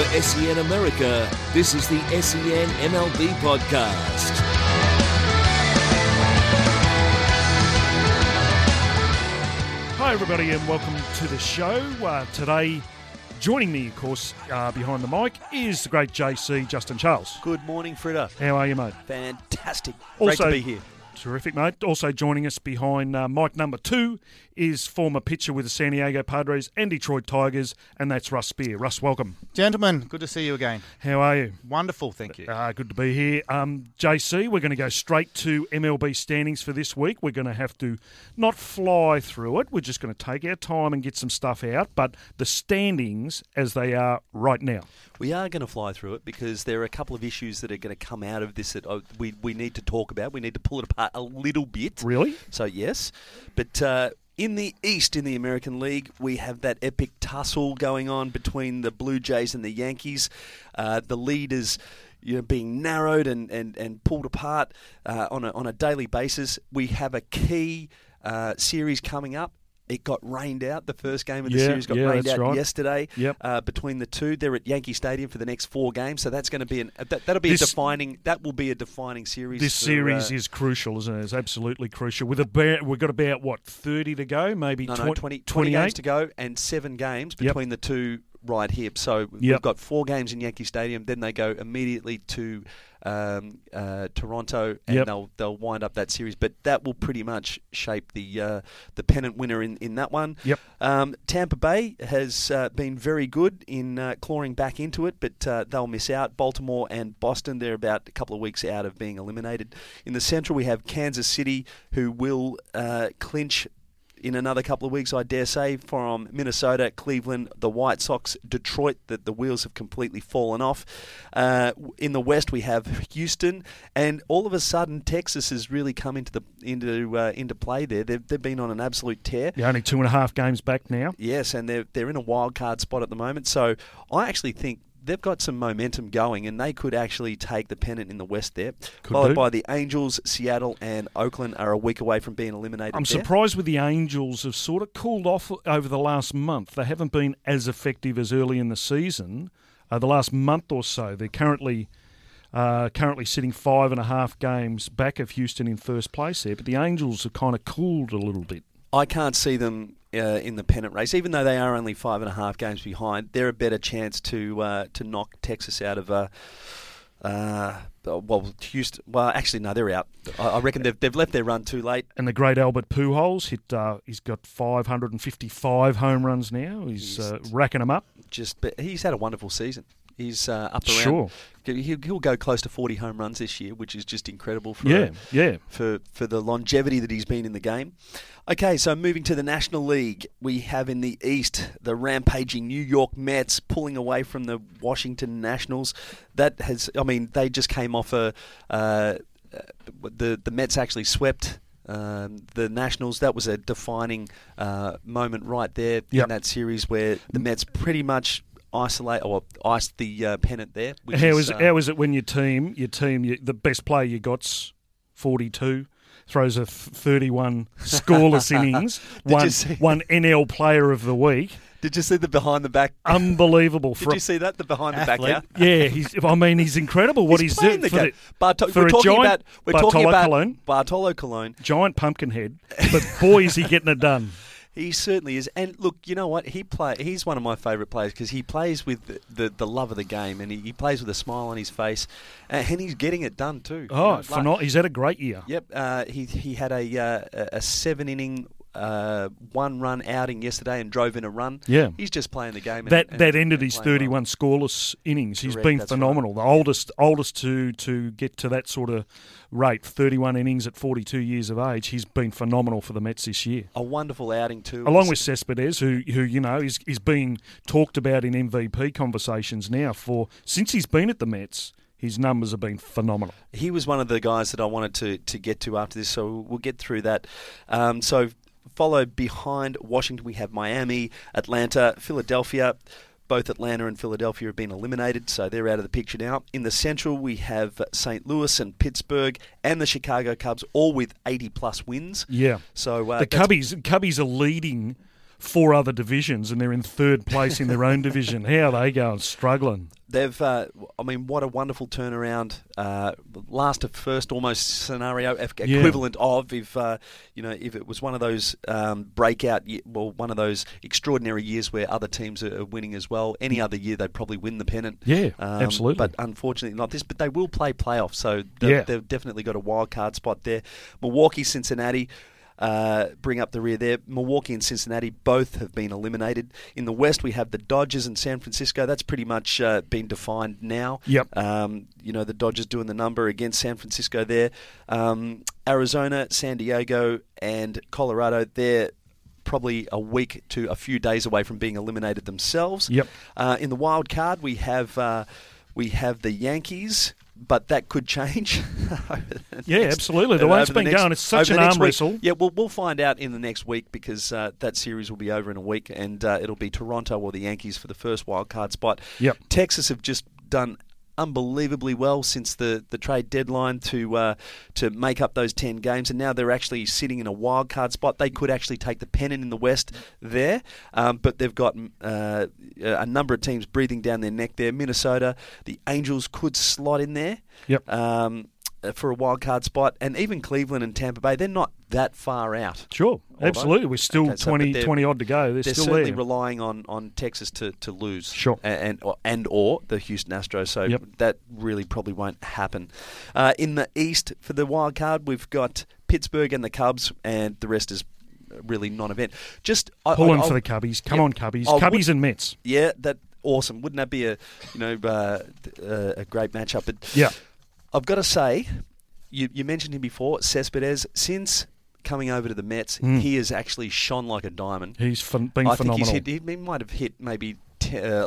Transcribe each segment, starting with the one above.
For SEN America, this is the SEN MLB podcast. Hi, everybody, and welcome to the show. Uh, today, joining me, of course, uh, behind the mic is the great JC Justin Charles. Good morning, Frida. How are you, mate? Fantastic. Great Also- to be here. Terrific, mate. Also joining us behind uh, mic number two is former pitcher with the San Diego Padres and Detroit Tigers, and that's Russ Spear. Russ, welcome. Gentlemen, good to see you again. How are you? Wonderful, thank you. Uh, good to be here. Um, JC, we're going to go straight to MLB standings for this week. We're going to have to not fly through it. We're just going to take our time and get some stuff out. But the standings as they are right now. We are going to fly through it because there are a couple of issues that are going to come out of this that uh, we, we need to talk about. We need to pull it apart a little bit. Really? So, yes. But uh, in the East, in the American League, we have that epic tussle going on between the Blue Jays and the Yankees. Uh, the leaders. You know, being narrowed and, and, and pulled apart uh, on, a, on a daily basis. We have a key uh, series coming up. It got rained out. The first game of the Yeah, series got yeah, rained out right. yesterday. Yep. Uh, between the two, they're at Yankee Stadium for the next four games. So that's going to be an that, that'll be This- a defining. That will be a defining series. This for, series uh, is crucial, isn't it? It's absolutely crucial. With about, we've got about what thirty to go, maybe no, tw- no, 20, 20 28? games to go and seven games Yep. between the two right here. So we've got four games in Yankee Stadium. Then they go immediately to um, uh, Toronto, and Yep. they'll they'll wind up that series. But that will pretty much shape the uh, the pennant winner in, in that one. Yep. Um, Tampa Bay has uh, been very good in uh, clawing back into it, but uh, they'll miss out. Baltimore and Boston, they're about a couple of weeks out of being eliminated. In the Central, we have Kansas City, who will uh, clinch in another couple of weeks, I dare say, from Minnesota, Cleveland, the White Sox, Detroit, that the wheels have completely fallen off. Uh, in the West, we have Houston, and all of a sudden, Texas has really come into the into uh, into play. There, they've, they've been on an absolute tear. Yeah, only two and a half games back now. Yes, and they're they're in a wild card spot at the moment. So I actually think they've got some momentum going, and they could actually take the pennant in the West there. Could followed do. by the Angels, Seattle, and Oakland are a week away from being eliminated. I'm there. surprised with the Angels have sort of cooled off over the last month. They haven't been as effective as early in the season. Uh, the last month or so, they're currently uh, currently sitting five and a half games back of Houston in first place there. But the Angels have kind of cooled a little bit. I can't see them uh, in the pennant race, even though they are only five and a half games behind. They're a better chance to uh, to knock Texas out of. Uh, uh, well, Houston. Well, actually, no, they're out. I, I reckon they've they've left their run too late. And the great Albert Pujols hit. Uh, he's got 555 home runs now. He's uh, racking them up. Just, but he's had a wonderful season. He's uh, up around. Sure. He'll, he'll go close to 40 home runs this year, which is just incredible for Yeah, yeah. for for the longevity that he's been in the game. Okay, so moving to the National League, we have in the East the rampaging New York Mets pulling away from the Washington Nationals. That has, I mean, they just came off a uh, the the Mets actually swept. Um, the Nationals, that was a defining uh, moment right there Yep. in that series where the Mets pretty much isolate or iced the uh, pennant there. which How is, is uh, how is it when your team your team you, the best player you got's forty two throws a 31 scoreless innings one one NL player of the week Did you see the behind the back? unbelievable Did you see that the behind the back out? yeah he's I mean he's incredible what he's, He's doing the for game. Barto- for we're a talking giant about we're talking Bartolo about Colon. Bartolo Colon. giant pumpkin head but boy is he getting it done He certainly is. And look, you know what? He play. He's one of my favourite players because he plays with the, the, the love of the game, and he, he plays with a smile on his face, and he's getting it done too. You oh know, pheno- he's had a great year Yep, uh, he he had a uh, a seven inning uh, one run outing yesterday and drove in a run. Yeah. he's just playing the game. And, that and- that ended his 31 well. scoreless innings. He's been that's right. phenomenal. The oldest oldest to to get to that sort of rate, 31 innings at 42 years of age. He's been phenomenal for the Mets this year. A wonderful outing too. Along with Cespedes, who who you know is is being talked about in MVP conversations now for since he's been at the Mets. His numbers have been phenomenal. he was one of the guys that I wanted to, to get to after this, so we'll get through that. Um, so, followed behind Washington, we have Miami, Atlanta, Philadelphia. Both Atlanta and Philadelphia have been eliminated, so they're out of the picture now. In the Central, we have St. Louis and Pittsburgh and the Chicago Cubs, all with 80 plus wins. Yeah. So uh, the Cubbies Cubbies are leading four other divisions and they're in third place in their own division. How are they going? Struggling. They've, uh, I mean, what a wonderful turnaround. Uh, last to first almost scenario, ev- Yeah. equivalent of if, uh, you know, if it was one of those um, breakout, well, one of those extraordinary years where other teams are are winning as well. Any other year, they'd probably win the pennant. Yeah, Um, absolutely. But unfortunately, not this. But they will play playoffs, so they've, Yeah. they've definitely got a wild card spot there. Milwaukee, Cincinnati. Uh, bring up the rear there. Milwaukee and Cincinnati both have been eliminated. In the West, we have the Dodgers and San Francisco. That's pretty much uh, been defined now. Yep. Um, you know, the Dodgers doing the number against San Francisco there. Um, Arizona, San Diego, and Colorado, they're probably a week to a few days away from being eliminated themselves. Yep. Uh, in the wild card, we have uh, we have the Yankees. But that could change. Yeah, next- absolutely. The way it's been next- going, it's such an arm week. wrestle. Yeah, well, we'll find out in the next week because uh, that series will be over in a week, and uh, it'll be Toronto or the Yankees for the first wild card spot. Yep. Texas have just done unbelievably well since the, the trade deadline to uh, to make up those ten games, and now they're actually sitting in a wild card spot. They could actually take the pennant in the West there, um, but they've got uh, a number of teams breathing down their neck there. Minnesota, the Angels could slot in there Yep. um, for a wild card spot, and even Cleveland and Tampa Bay, they're not that far out. Sure, Although- absolutely. We're still Okay, so, 20, 20 odd to go. They're, They're still certainly there. relying on, on Texas to, to lose, Sure. A- and or, and or the Houston Astros. So Yep. that really probably won't happen. Uh, in the East for the wild card, we've got Pittsburgh and the Cubs, and the rest is really non-event. Just I- Pulling for the Cubbies. Come on, Cubbies. I would- Cubbies and Mets. Yeah, that awesome. Wouldn't that be a you know uh, uh, a great matchup? But Yeah. I've got to say, you, you mentioned him before, Cespedes. Since coming over to the Mets, Mm. he has actually shone like a diamond. He's phen- been I phenomenal. think he's hit. He might have hit maybe te- uh,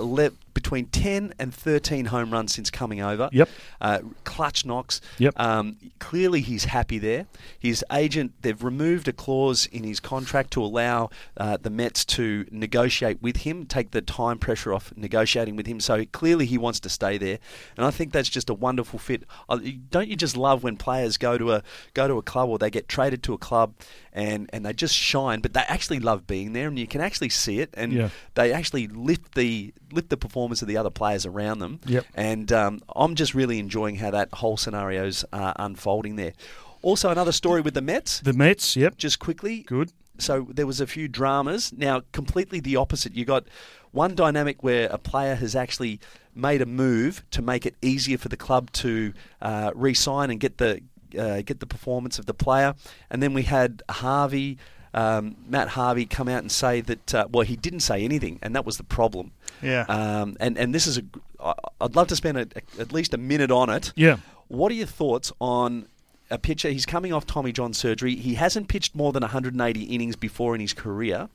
between ten and thirteen home runs since coming over. Yep. Uh, clutch knocks. Yep. Um, clearly, he's happy there. His agent, they've removed a clause in his contract to allow uh, the Mets to negotiate with him, take the time pressure off negotiating with him. So clearly, he wants to stay there, and I think that's just a wonderful fit. Uh, Don't you just love when players go to a go to a club or they get traded to a club, and and they just shine, but they actually love being there, and you can actually see it, and Yeah. they actually lift the lift the performance of the other players around them. Yep. And um, I'm just really enjoying how that whole scenario's uh, unfolding there. Also, another story with the Mets. The Mets, yep. Just quickly, Good. so there was a few dramas. Now, completely the opposite. You got one dynamic where a player has actually made a move to make it easier for the club to uh, re-sign and get the uh, get the performance of the player. And then we had Harvey. Um, Matt Harvey come out and say that uh, well he didn't say anything and that was the problem. Yeah. Um, and and this is a, I'd love to spend a, at least a minute on it. Yeah. What are your thoughts on a pitcher? He's coming off Tommy John surgery. He hasn't pitched more than 180 innings before in his career.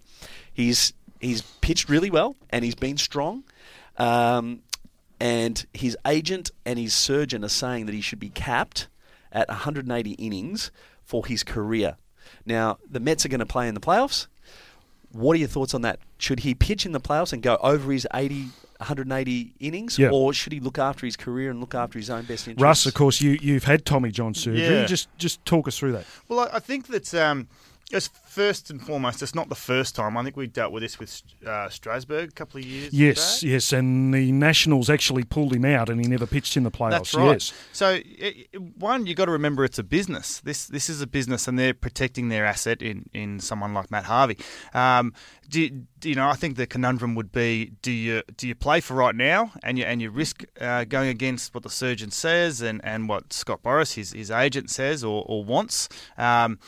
He's he's pitched really well and he's been strong. Um, and his agent and his surgeon are saying that he should be capped at 180 innings for his career. Now the Mets are going to play in the playoffs. What are your thoughts on that? Should he pitch in the playoffs and go over his 80, 180 innings, Yeah. or should he look after his career and look after his own best interests? Russ, of course, you, you've had Tommy John surgery. Yeah. Just just talk us through that. Well, I, I think that um, it's first and foremost, it's not the first time. I think we dealt with this with uh, Strasburg a couple of years. Yes, back. yes, and the Nationals actually pulled him out, and he never pitched in the playoffs. That's right. Yes, So, i i- one, you've got to remember it's a business. This this is a business, and they're protecting their asset in, in someone like Matt Harvey. Um, do, do you know? I think the conundrum would be: do you do you play for right now, and you and you risk uh, going against what the surgeon says and, and what Scott Boras, his his agent, says or, or wants. Um,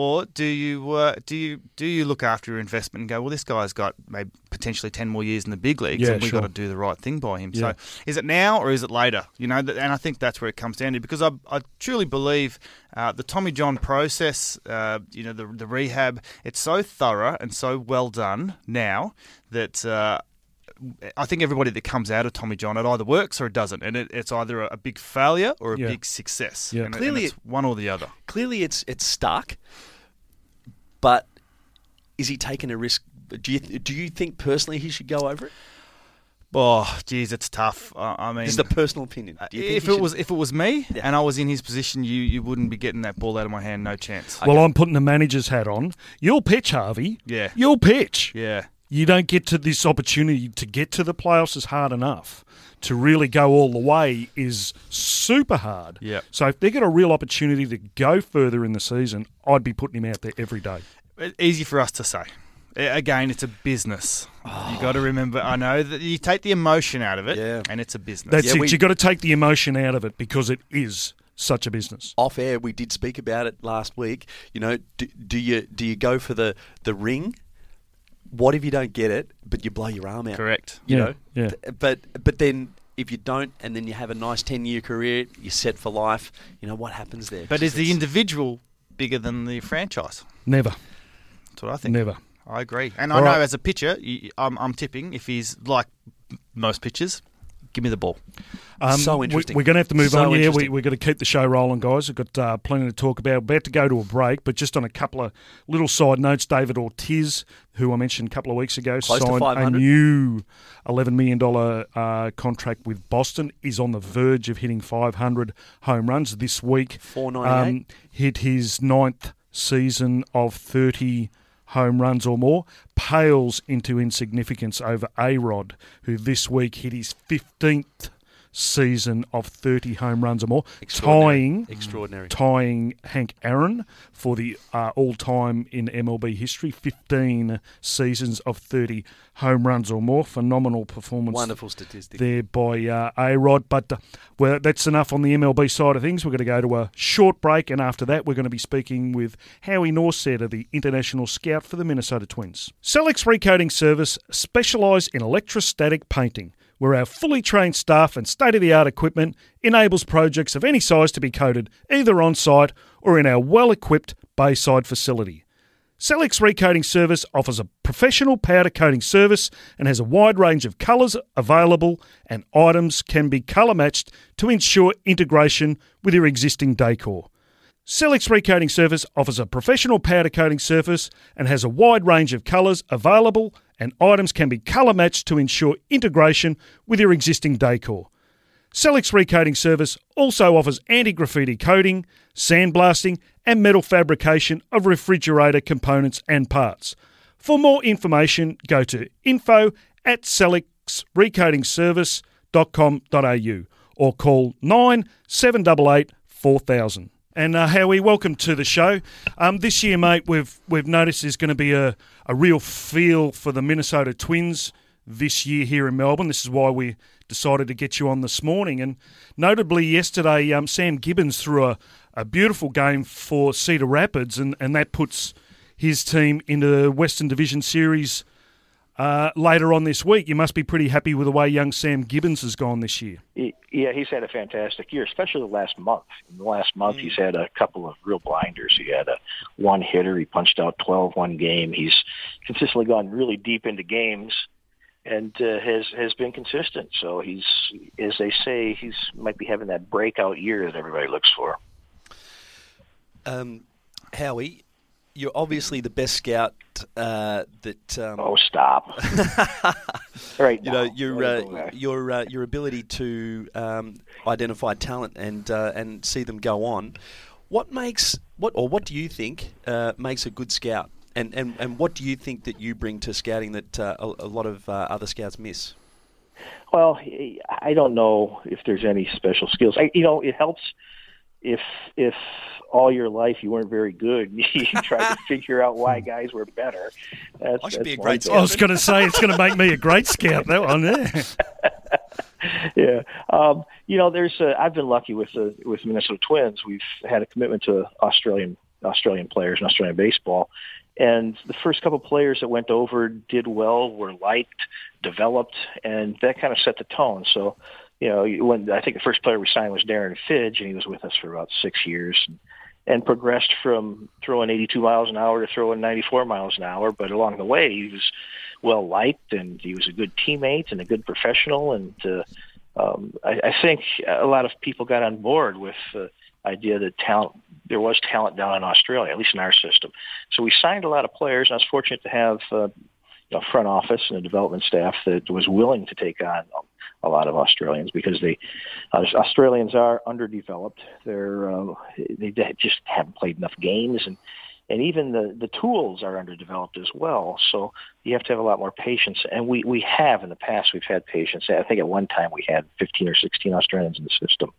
or do you uh, do you do you look after your investment and go, well, this guy's got maybe potentially ten more years in the big leagues, Yeah, and we've sure. got to do the right thing by him. Yeah. So, is it now or is it later? You know, and I think that's where it comes down to because I, I truly believe uh, the Tommy John process, uh, you know, the the rehab, it's so thorough and so well done now that. Uh, I think everybody that comes out of Tommy John, it either works or it doesn't, and it, it's either a, a big failure or a Yeah. big success. Yeah. And, it- Clearly and it's one or the other. Clearly, it's it's stuck. But is he taking a risk? Do you do you think personally he should go over it? Oh, geez, it's tough. Uh, I mean, This is a personal opinion. Do you think if it should- was if it was me Yeah. and I was in his position, you you wouldn't be getting that ball out of my hand. No chance. Well, I'm putting the manager's hat on. You'll pitch, Harvey. Yeah. You'll pitch. yeah, You don't get to this opportunity to get to the playoffs is hard enough. To really go all the way is super hard. Yeah. So if they get a real opportunity to go further in the season, I'd be putting him out there every day. It- easy for us to say. Again, it's a business. You oh. got to remember. I know that you take the emotion out of it, Yeah. and it's a business. That's Yeah, it. we- You've got to take the emotion out of it because it is such a business. off air we did speak about it last week. You know, do, do you do you go for the the ring? What if you don't get it, but you blow your arm out? Correct. You Yeah, know, yeah. But but then if you don't, and then you have a nice ten year career, you're set for life. You know what happens there? But is the individual bigger than the franchise? Never. That's what I think. Never. I agree. And All I know right. as a pitcher, I'm, I'm tipping if he's like most pitchers, give me the ball. So we- interesting. We're going to have to move So on. Yeah, We, we're going to keep the show rolling, guys. We've got uh, plenty to talk about. We're about to go to a break, but just on a couple of little side notes, David Ortiz, who I mentioned a couple of weeks ago, Close signed a new $11 million uh, contract with Boston, is on the verge of hitting 500 home runs this week. 498. Um, hit his ninth season of 30 home runs or more, pales into insignificance over A Rod, who this week hit his 15th season of 30 home runs or more, Extraordinary. tying Extraordinary. tying Hank Aaron for the uh, all-time in MLB history, 15 seasons of 30 home runs or more. Phenomenal performance Wonderful statistic. there by uh, A Rod. But uh, well, that's enough on the MLB side of things. We're going to go to a short break, and after that, we're going to be speaking with Howie Norsetter, the international scout for the Minnesota Twins. Celex Recoating Service specialise in electrostatic painting. Where our fully trained staff and state of the art equipment enables projects of any size to be coated either on site or in our well equipped Bayside facility. Celex Recoating Service offers a professional powder coating service and has a wide range of colours available, and items can be colour matched to ensure integration with your existing decor. Celex Recoating Service offers a professional powder coating surface and has a wide range of colours available, and items can be colour matched to ensure integration with your existing decor. Celex Recoating Service also offers anti graffiti coating, sandblasting, and metal fabrication of refrigerator components and parts. For more information, go to info at celexrecoatingservice.com.au or call 9788 4000. And uh, Howie, welcome to the show. Um, this year, mate, we've we've noticed there's going to be a, a real feel for the Minnesota Twins this year here in Melbourne. This is why we decided to get you on this morning. And notably, yesterday, um, Sam Gibbons threw a, a beautiful game for Cedar Rapids, and, and that puts his team into the Western Division Series uh, later on this week. You must be pretty happy with the way young Sam Gibbons has gone this year. Yeah, he's had a fantastic year, especially the last month. In the last month, he's had a couple of real blinders. He had a one hitter. He punched out 12 one game. He's consistently gone really deep into games and uh, has has been consistent. So he's, as they say, he's might be having that breakout year that everybody looks for. Um, Howie, you're obviously the best scout uh, that. Um, Oh, stop! right, you know now. your uh, your uh, your ability to um, identify talent and uh, and see them go on. What makes what or what do you think uh, makes a good scout? And, and and what do you think that you bring to scouting that uh, a, a lot of uh, other scouts miss? Well, I don't know if there's any special skills. I, you know, it helps if if all your life you weren't very good. You try to figure out why guys were better. That's, I should be a great thing. I was going to say it's going to make me a great scout. That one, yeah. yeah. Um, you know, there's uh, I've been lucky with the with Minnesota Twins. We've had a commitment to Australian Australian players in Australian baseball. And the first couple players that went over did well, were liked, developed, and that kind of set the tone. So, you know, when I think the first player we signed was Darren Fidge, and he was with us for about six years. And, and progressed from throwing 82 miles an hour to throwing 94 miles an hour. But along the way, he was well liked, and he was a good teammate and a good professional. And uh, um, I, I think a lot of people got on board with the idea that talent there was talent down in Australia, at least in our system. So we signed a lot of players, and I was fortunate to have uh, a front office and a development staff that was willing to take on a lot of Australians because they uh, Australians are underdeveloped. They're uh, they just haven't played enough games and and even the the tools are underdeveloped as well. So you have to have a lot more patience, and we we have in the past we've had patience. I think at one time we had 15 or 16 Australians in the system,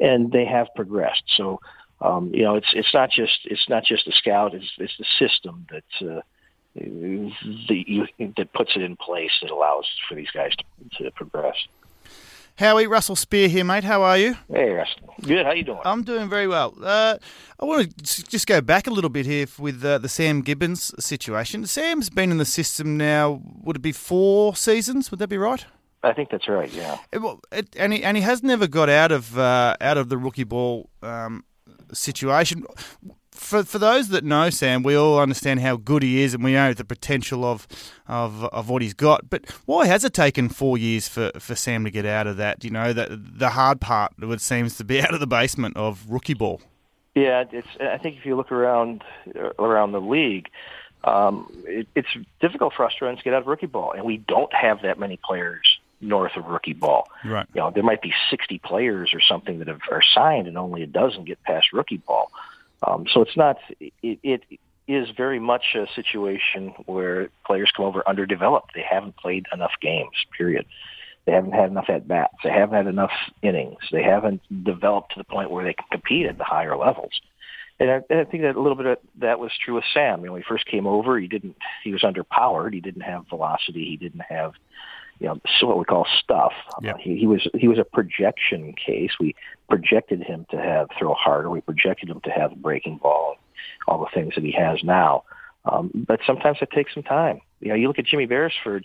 and they have progressed. So um, you know it's it's not just it's not just the scout, it's it's the system that. Uh, the, you, that puts it in place that allows for these guys to, to progress. Howie, Russell Spear here, mate. How are you? Hey, Russell. Good. How you doing? I'm doing very well. Uh, I want to just go back a little bit here with uh, the Sam Gibbons situation. Sam's been in the system now, would it be four seasons? Would that be right? I think that's right. Yeah. It, it, and he and he has never got out of uh, out of the rookie ball um, situation for for those that know Sam, we all understand how good he is, and we know the potential of of of what he's got. But why has it taken four years for, for Sam to get out of that? You know, that the hard part it seems to be out of the basement of rookie ball. Yeah, it's. I think if you look around around the league, um, it, it's difficult for Australians to get out of rookie ball, and we don't have that many players north of rookie ball. Right. You know, there might be 60 players or something that have, are signed, and only a dozen get past rookie ball. Um, so it's not. It, it is very much a situation where players come over underdeveloped. They haven't played enough games. Period. They haven't had enough at bats. They haven't had enough innings. They haven't developed to the point where they can compete at the higher levels. And I, and I think that a little bit of that was true with Sam. You know, when he first came over, he didn't. He was underpowered. He didn't have velocity. He didn't have you know, what we call stuff. Yep. Uh, he, he was he was a projection case. We projected him to have throw harder. We projected him to have a breaking ball, all the things that he has now. Um, but sometimes it takes some time. You know, you look at Jimmy Beresford.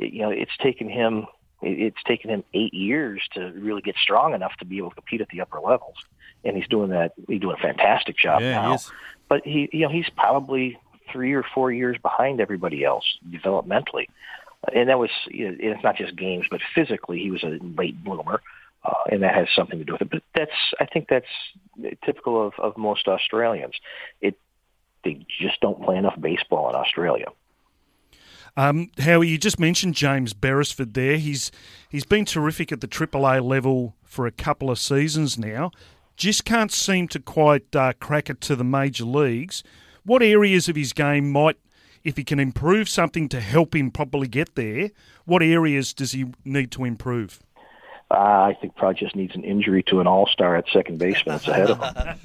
It, you know, it's taken him it's taken him eight years to really get strong enough to be able to compete at the upper levels, and he's doing that. He's doing a fantastic job yeah, now. He but he, you know, he's probably three or four years behind everybody else developmentally and that was you know, it's not just games, but physically he was a late bloomer, uh, and that has something to do with it. But that's I think that's typical of, of most Australians. It they just don't play enough baseball in Australia. Um, Howie, you just mentioned James Beresford there. He's he's been terrific at the AAA level for a couple of seasons now. Just can't seem to quite uh, crack it to the major leagues. What areas of his game might if he can improve something to help him properly get there, what areas does he need to improve? Uh, I think probably just needs an injury to an all-star at second baseman that's ahead of him.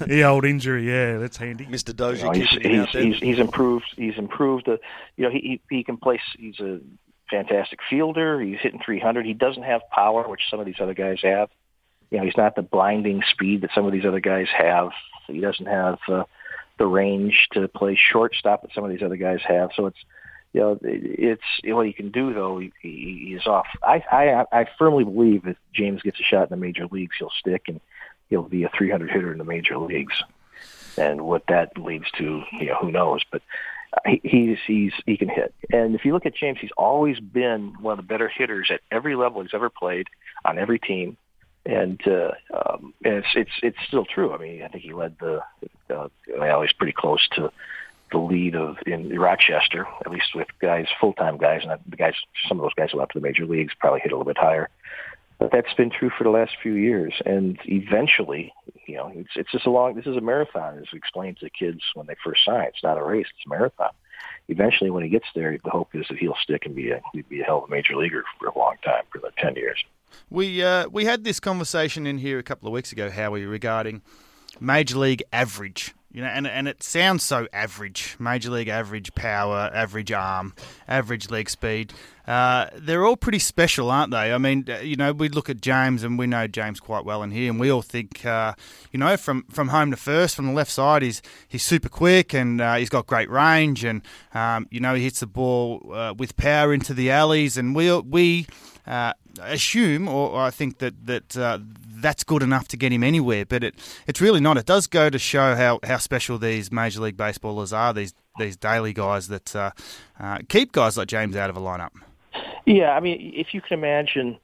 the old injury, yeah, that's handy. Mr. Dozier, you know, he's, he's, he's, he's, improved. He's improved. Uh, you know, he he can place. He's a fantastic fielder. He's hitting 300. He doesn't have power, which some of these other guys have. You know, he's not the blinding speed that some of these other guys have. He doesn't have. Uh, the range to play shortstop that some of these other guys have. So it's you know it's what he can do though. He, he, he's off. I, I I firmly believe if James gets a shot in the major leagues, he'll stick and he'll be a 300 hitter in the major leagues. And what that leads to, you know, who knows? But he, he's he's he can hit. And if you look at James, he's always been one of the better hitters at every level he's ever played on every team and uh, um, and it's it's it's still true. I mean, I think he led the uh, well, he's pretty close to the lead of in Rochester, at least with guys full time guys, and the guys some of those guys who went to the major leagues probably hit a little bit higher. But that's been true for the last few years, and eventually, you know, it's it's just a long. This is a marathon, as we explained to the kids when they first sign. It's not a race; it's a marathon. Eventually, when he gets there, the hope is that he'll stick and be a be a hell of a major leaguer for a long time, for like ten years. We uh, we had this conversation in here a couple of weeks ago, Howie, regarding major league average. You know, and and it sounds so average, major league average power, average arm, average leg speed. Uh, they're all pretty special, aren't they? I mean, uh, you know, we look at James, and we know James quite well in here, and we all think, uh, you know, from, from home to first, from the left side, he's he's super quick, and uh, he's got great range, and um, you know, he hits the ball uh, with power into the alleys, and we we uh, assume, or, or, I think that that uh, that's good enough to get him anywhere. But it it's really not. It does go to show how, how special these Major League Baseballers are. These these daily guys that uh, uh, keep guys like James out of a lineup. Yeah, I mean, if you can imagine.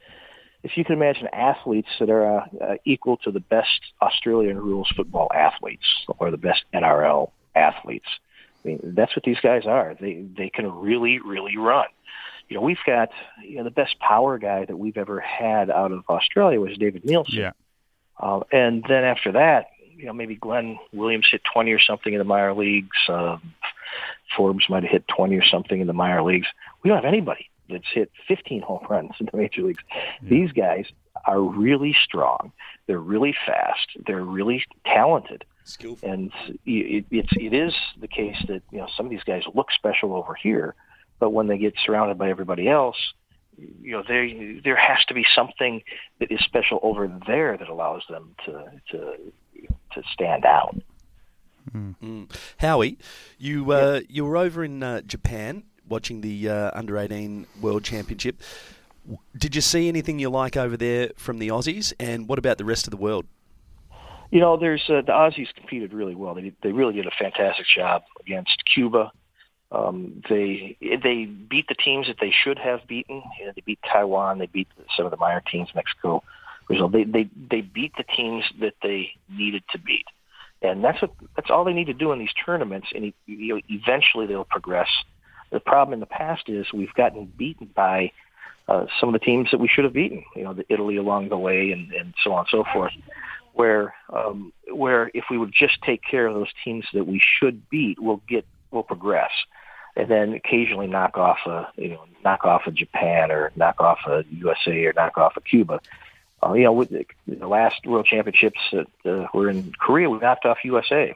If you can imagine athletes that are uh, uh, equal to the best Australian rules football athletes or the best NRL athletes, I mean, that's what these guys are. They they can really really run you know, we've got you know the best power guy that we've ever had out of Australia was David Nilsson. Yeah. Uh, and then after that, you know, maybe Glenn Williams hit 20 or something in the minor leagues. Uh, Forbes might have hit 20 or something in the minor leagues. We don't have anybody that's hit 15 home runs in the major leagues. Yeah. These guys are really strong. They're really fast. They're really talented. Skillful. And it, it's it is the case that you know some of these guys look special over here, but when they get surrounded by everybody else, you know, there there has to be something that is special over there that allows them to to to stand out. Mm. Mm. Howie, you uh, you were over in uh, Japan watching the uh, under eighteen World Championship. Did you see anything you like over there from the Aussies? And what about the rest of the world? You know, there's uh, the Aussies competed really well. They they really did a fantastic job against Cuba, um, they they beat the teams that they should have beaten. You know, they beat Taiwan. They beat some of the minor teams, Mexico, Brazil. They they they beat the teams that they needed to beat, and that's what that's all they need to do in these tournaments. And you know, eventually they'll progress. The problem in the past is we've gotten beaten by uh, some of the teams that we should have beaten. You know, the Italy along the way, and and so on and so forth. Where um, where if we would just take care of those teams that we should beat, we'll get we'll progress and then occasionally knock off a you know knock off a Japan or knock off a USA or knock off a Cuba. Uh, you know, with the, the last World Championships that uh, were in Korea, we knocked off USA.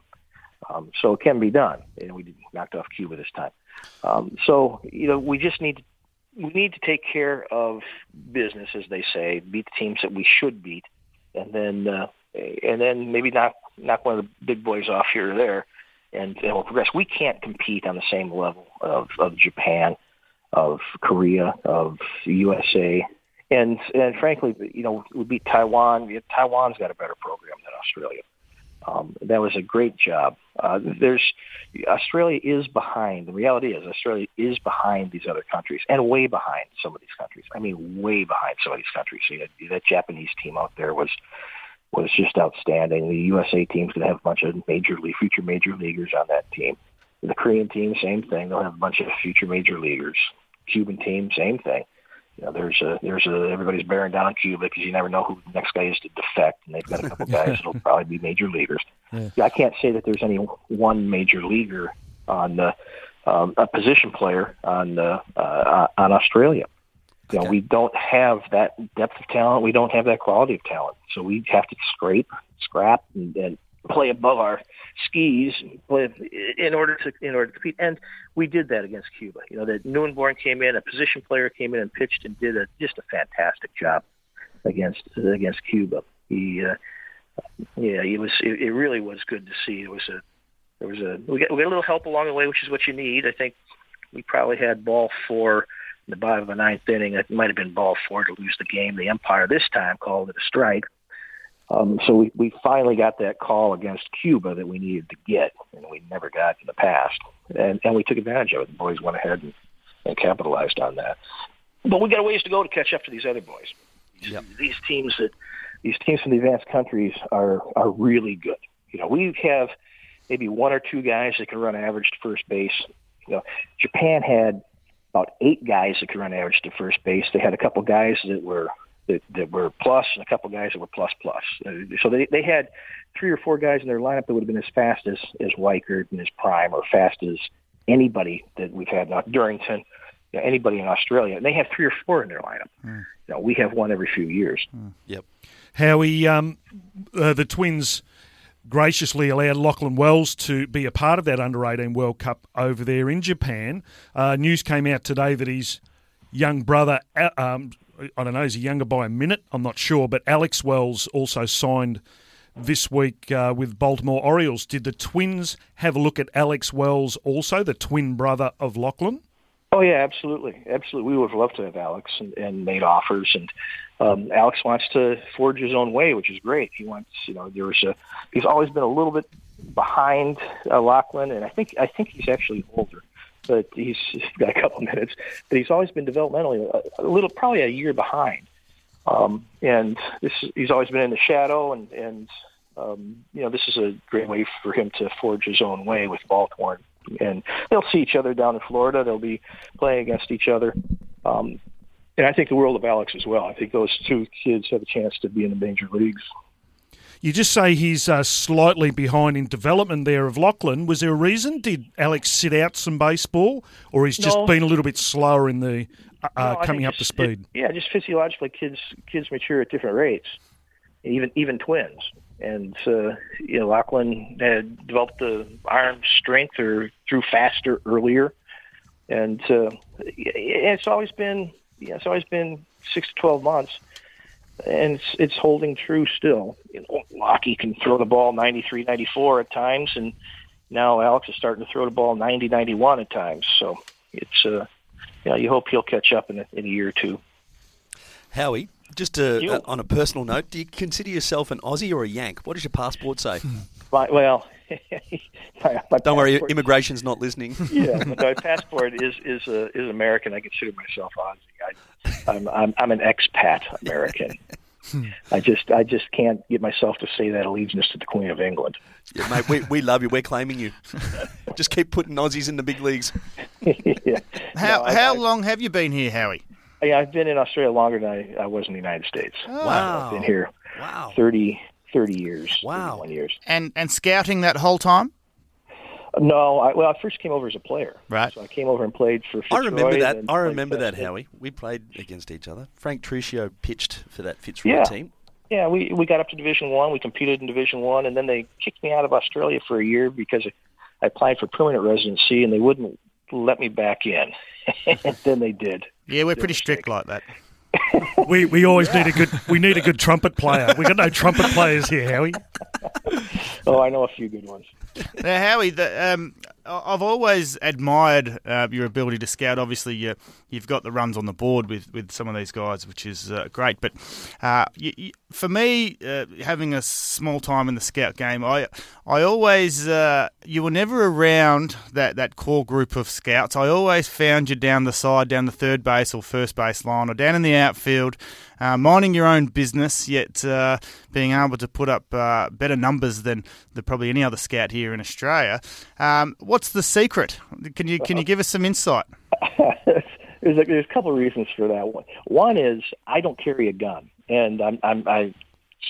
Um, so it can be done. Know, we knocked off Cuba this time. Um, so you know, we just need we need to take care of business, as they say, beat the teams that we should beat, and then uh, and then maybe knock knock one of the big boys off here or there and, and will progress. We can't compete on the same level of, of Japan, of Korea, of USA, and and frankly, you know, we beat Taiwan. Taiwan's got a better program than Australia. Um, that was a great job. Uh, there's Australia is behind. The reality is Australia is behind these other countries and way behind some of these countries. I mean, way behind some of these countries. So, you know, that Japanese team out there was was just outstanding. The USA team's going to have a bunch of major league, future major leaguers on that team. The Korean team, same thing. They'll have a bunch of future major leaguers. Cuban team, same thing. You know, there's a there's a everybody's bearing down on Cuba because you never know who the next guy is to defect, and they've got a couple guys that'll probably be major leaguers. Yeah. I can't say that there's any one major leaguer on the um, a position player on uh, uh, on Australia. You know, we don't have that depth of talent. We don't have that quality of talent. So we have to scrape, scrap, and, and play above our skis play in order to in order to compete. And we did that against Cuba. You know, that Newenborn came in, a position player came in and pitched and did a just a fantastic job against against Cuba. He, uh, yeah, it was. It, it really was good to see. It was a there was a we got, we got a little help along the way, which is what you need. I think we probably had ball four in the bottom of the ninth inning. It might have been ball four to lose the game. The umpire this time called it a strike. Um, so we, we finally got that call against Cuba that we needed to get, and we never got in the past. And, and we took advantage of it. The boys went ahead and, and capitalized on that. But we got a ways to go to catch up to these other boys. Yep. These teams that these teams from the advanced countries are are really good. You know, we have maybe one or two guys that can run average to first base. You know, Japan had about eight guys that could run average to first base. They had a couple guys that were that, that were plus and a couple guys that were plus plus. Uh, so they they had three or four guys in their lineup that would have been as fast as as Weichert in his prime, or fast as anybody that we've had now. Durrington, you know, anybody in Australia, and they have three or four in their lineup. Mm. You know, we have one every few years. Mm. Yep. Howie, um, uh, the Twins graciously allowed Lachlan Wells to be a part of that under 18 World Cup over there in Japan. Uh, news came out today that his young brother, um, I don't know, is he younger by a minute? I'm not sure, but Alex Wells also signed this week uh, with Baltimore Orioles. Did the Twins have a look at Alex Wells also, the twin brother of Lachlan? Oh yeah, absolutely, absolutely. We would have loved to have Alex and, and made offers, and um, Alex wants to forge his own way, which is great. He wants, you know, there was a. He's always been a little bit behind uh, Lachlan, and I think I think he's actually older, but he's, got a couple of minutes. But he's always been developmentally a, a little, probably a year behind. Um, and this he's always been in the shadow, and and um, you know this is a great way for him to forge his own way with Baltimore. And they'll see each other down in Florida. They'll be playing against each other. Um, and I think the world of Alex as well. I think those two kids have a chance to be in the major leagues. You just say he's uh, slightly behind in development there of Lachlan. Was there a reason? Did Alex sit out some baseball, or he's just No. been a little bit slower in the uh, No, coming up to speed? it- yeah, just physiologically, kids kids mature at different rates, even even twins. And uh, you know, Lachlan had developed the arm strength or threw faster earlier, and uh, it's always been yeah, it's always been six to twelve months, and it's it's holding true still. You know, Lockie can throw the ball 93, 94 at times, and now Alex is starting to throw the ball 90, 91 at times. So it's uh, you know, you hope he'll catch up in a, in a year or two. Howie, just uh You. uh, on a personal note, do you consider yourself an Aussie or a Yank? What does your passport say? My, well, my, my Don't worry, immigration's not listening. yeah, my passport is is uh, is American. I consider myself Aussie. I, I'm, I'm I'm an expat American. I just I just can't get myself to say that allegiance to the Queen of England. yeah, mate, we, we love you. We're claiming you. just keep putting Aussies in the big leagues. yeah. How No, I- how I- long have you been here, Howie? I, I've been in Australia longer than I, I was in the United States. Oh. Wow. I've been here Wow. 30, 30 years. Wow. years. And and scouting that whole time? No, I, well, I first came over as a player. Right. So I came over and played for. I remember that. I remember that, Howie. We played against each other. Frank Tricio pitched for that Fitzroy Yeah. team. Yeah, we we got up to Division One. We competed in Division One, and then they kicked me out of Australia for a year because I applied for permanent residency, and they wouldn't let me back in. and then they did. Yeah, we're pretty strict like that. We we always need a good we need a good trumpet player. We got no trumpet players here, Howie. Oh, I know a few good ones. Now, Howie, the, um, I- I've always admired uh, your ability to scout. Obviously, you, you've got the runs on the board with, with some of these guys, which is uh, great. But uh, you, you, for me, uh, having a small time in the scout game, I I always uh, you were never around that, that core group of scouts. I always found you down the side, down the third base or first base line, or down in the outfield, uh, minding your own business, yet being able to put up better numbers than the, probably any other scout here in Australia. Um, what's the secret? Can you can you give us some insight? there's a, there's a couple of reasons for that. One, one is I don't carry a gun, and I'm I'm I.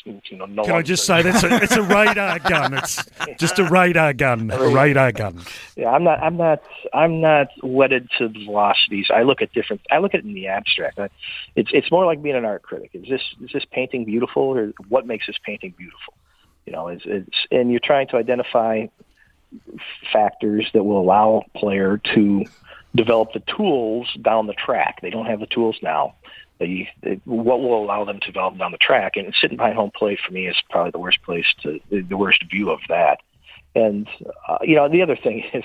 You know, no Can I just gonna- say that's a it's a radar gun. It's just a radar gun. A radar gun. Yeah, I'm not. I'm not. I'm not wedded to the velocities. I look at different. I look at it in the abstract. It's it's more like being an art critic. Is this is this painting beautiful, or what makes this painting beautiful? You know, it's, it's and you're trying to identify factors that will allow a player to develop the tools down the track. They don't have the tools now. They, they, what will allow them to develop down the track? And sitting behind home plate for me is probably the worst place to the worst view of that. And uh, you know, the other thing is,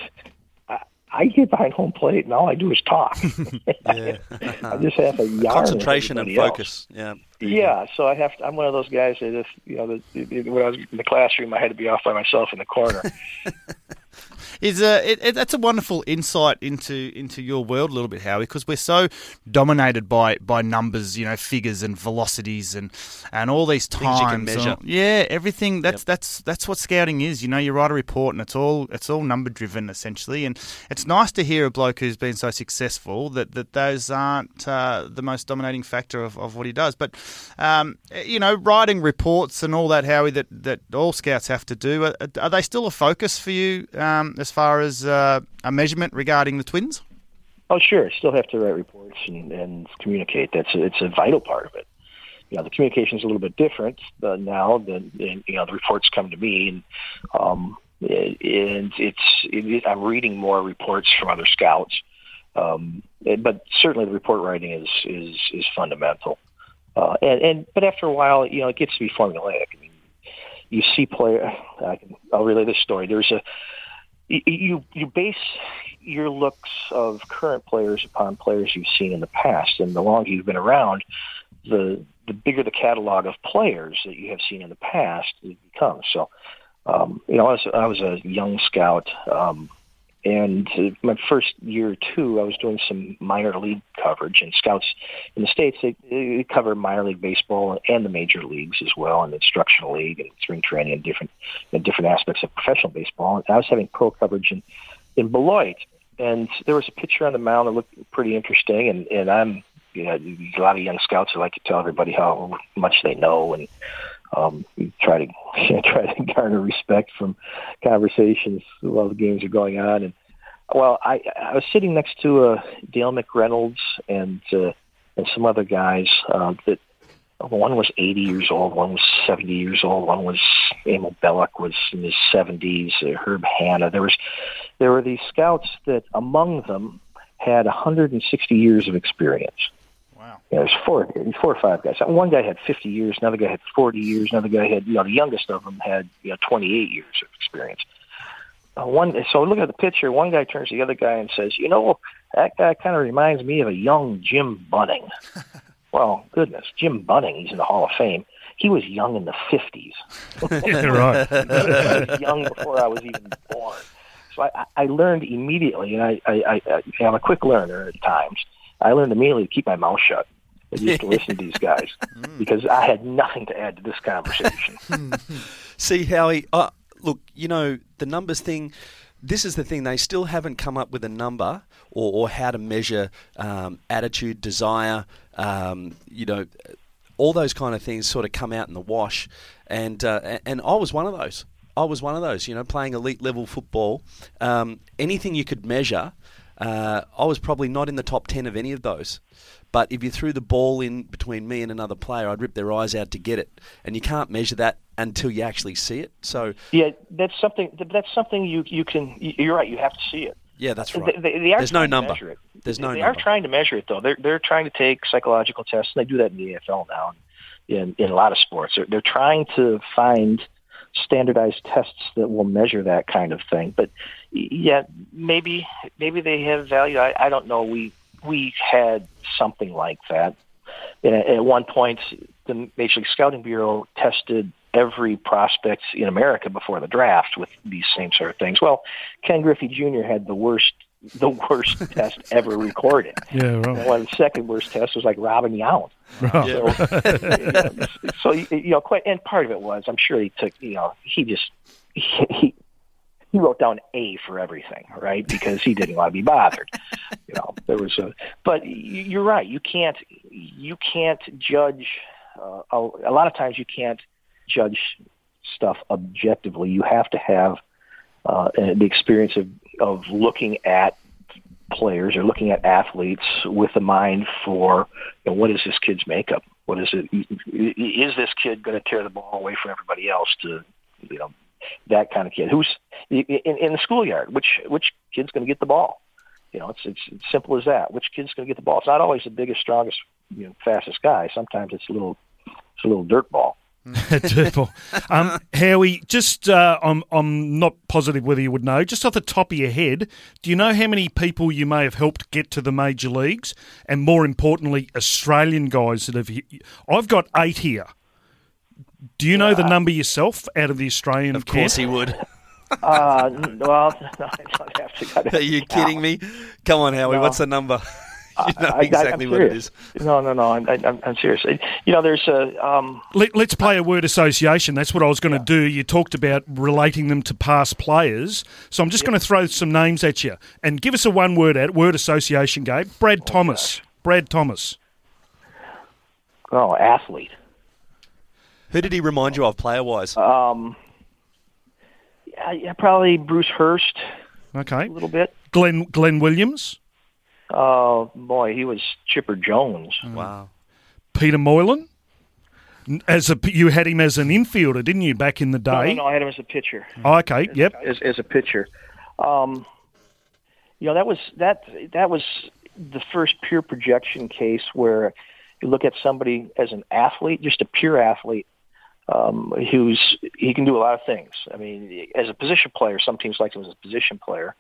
I, I get behind home plate and all I do is talk. Yeah. I just have a yarn. Concentration and everybody else. focus. Yeah. Yeah, so I have. To, I'm one of those guys that if you know, that when I was in the classroom, I had to be off by myself in the corner. is uh, it, it, that's a wonderful insight into into your world a little bit, Howie, because we're so dominated by by numbers, you know, figures and velocities and and all these times. Things you can measure. and- yeah, everything. That's that's that's what scouting is. You know, you write a report and it's all it's all number driven essentially. And it's nice to hear a bloke who's been so successful that that those aren't uh, the most dominating factor of, of what he does. But um, you know, writing reports and all that, Howie, that that all scouts have to do. Are, are they still a focus for you um, as far as uh, a measurement regarding the twins? oh, sure, still have to write reports and, and communicate. That's a, it's a vital part of it. you know the communication is a little bit different uh, now than you know the reports come to me and um, and it's it, I'm reading more reports from other scouts. Um, but certainly the report writing is is is fundamental. Uh, and, and but after a while, you know, it gets to be formulaic. I mean, you see player. I can, I'll relay this story. There's a you you base your looks of current players upon players you've seen in the past, and the longer you've been around, the the bigger the catalog of players that you have seen in the past it becomes. So, um, you know, I was, I was a young scout. Um, and uh, my first year or two, I was doing some minor league coverage. And scouts in the states they, they cover minor league baseball and the major leagues as well, and instructional league and spring training and different and different aspects of professional baseball. And I was having pro coverage in in Beloit, and there was a pitcher on the mound that looked pretty interesting. And and I'm you know a lot of young scouts who like to tell everybody how much they know and um, try to try to garner respect from conversations while the games are going on. And well, I I was sitting next to uh, Dale McReynolds and uh, and some other guys uh, that one was 80 years old, one was 70 years old, one was Emil Bellick was in his 70s, uh, Herb Hanna. There was there were these scouts that among them had 160 years of experience. You know, there's four, four or five guys. One guy had 50 years, another guy had 40 years, another guy had, you know, the youngest of them had, you know, 28 years of experience. Uh, one, so look at the picture. One guy turns to the other guy and says, "You know, that guy kind of reminds me of a young Jim Bunning." well, goodness, Jim Bunning, he's in the Hall of Fame. He was young in the 50s. yeah, right. young before I was even born. So I, I learned immediately, and I, I, I, I'm a quick learner at times. I learned immediately to keep my mouth shut I used to listen to these guys because I had nothing to add to this conversation. See, Howie, uh, look, you know, the numbers thing, this is the thing, they still haven't come up with a number or, or how to measure um, attitude, desire, um, you know, all those kind of things sort of come out in the wash. And, uh, and I was one of those. I was one of those, you know, playing elite level football. Um, anything you could measure uh, I was probably not in the top 10 of any of those. But if you threw the ball in between me and another player, I'd rip their eyes out to get it. And you can't measure that until you actually see it. So yeah, that's something. That's something you you can. You're right. You have to see it. Yeah, that's right. They, they are There's no number. It. There's no. They number. are trying to measure it though. They're they're trying to take psychological tests. And they do that in the AFL now. In in a lot of sports, they're, they're trying to find standardized tests that will measure that kind of thing. But yeah, maybe maybe they have value. I, I don't know. We we had something like that. And at one point, the Major League Scouting Bureau tested every prospect in America before the draft with these same sort of things. Well, Ken Griffey Jr. had the worst the worst test ever recorded. Yeah, right. And one of the second worst tests was like Robin Yount. Right. So, so you know, quite and part of it was I'm sure he took you know he just he he wrote down A for everything, right? Because he didn't want to be bothered. You know, there was a, but you're right. You can't, you can't judge. Uh, a, a lot of times, you can't judge stuff objectively. You have to have uh, the experience of of looking at players or looking at athletes with a mind for you know, what is this kid's makeup? What is it? Is this kid going to tear the ball away from everybody else to you know that kind of kid who's in, in the schoolyard. Which which kid's going to get the ball? You know, it's, it's it's simple as that. Which kid's going to get the ball? It's not always the biggest, strongest, you know, fastest guy. Sometimes it's a little it's a little dirt ball. um, Howie, just uh, I'm I'm not positive whether you would know. Just off the top of your head, do you know how many people you may have helped get to the major leagues, and more importantly, Australian guys that have? I've got eight here. Do you know the number yourself out of the Australian? Of course, camp? he would. uh, well, no, I don't have to. go. Are you kidding me? Come on, Howie. No. What's the number? you I, I, exactly I'm what it serious. No, no, no. I'm, I'm, I'm serious. You know, there's a. Um, Let, us play a word association. That's what I was going to do. You talked about relating them to past players, so I'm just going to throw some names at you and give us a one word at word association, Gabe. Brad Thomas. Brad Thomas. oh, athlete. Who did he remind you of, player wise? Um, yeah, yeah, probably Bruce Hurst Okay. a little bit. Glenn Glenn Williams. Oh boy, he was Chipper Jones. wow. Peter Moylan. As a you had him as an infielder, didn't you, back in the No, no, day? no, I had him as a pitcher. Oh, okay, yep. as, as a pitcher. Um, you know, that was that that was the first pure projection case where you look at somebody as an athlete, just a pure athlete, um, who's he can do a lot of things. I mean, as a position player, some teams like him as a position player.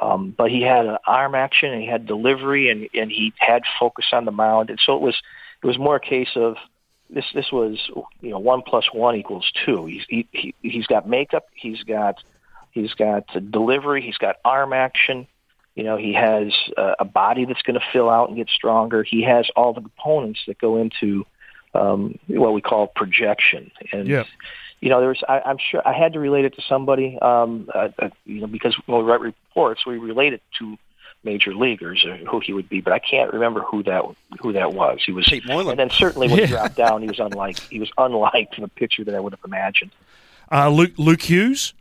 Um, but he had an arm action and he had delivery and, and he had focus on the mound. And so it was it was more a case of this this was you know one plus one equals two. He's he, he he's got makeup, he's got he's got delivery, he's got arm action. You know, he has uh, a body that's going to fill out and get stronger. He has all the components that go into um, what we call projection. And Yeah. You know, there was I, I'm sure I had to relate it to somebody. Um, uh, uh, you know, because when we write reports, we relate it to major leaguers or who he would be, but I can't remember who that who that was. He was Pete Moylan. and then certainly when he Yeah. dropped down, he was unlike he was unlike the picture that I would have imagined. Uh, Luke, Luke Hughes.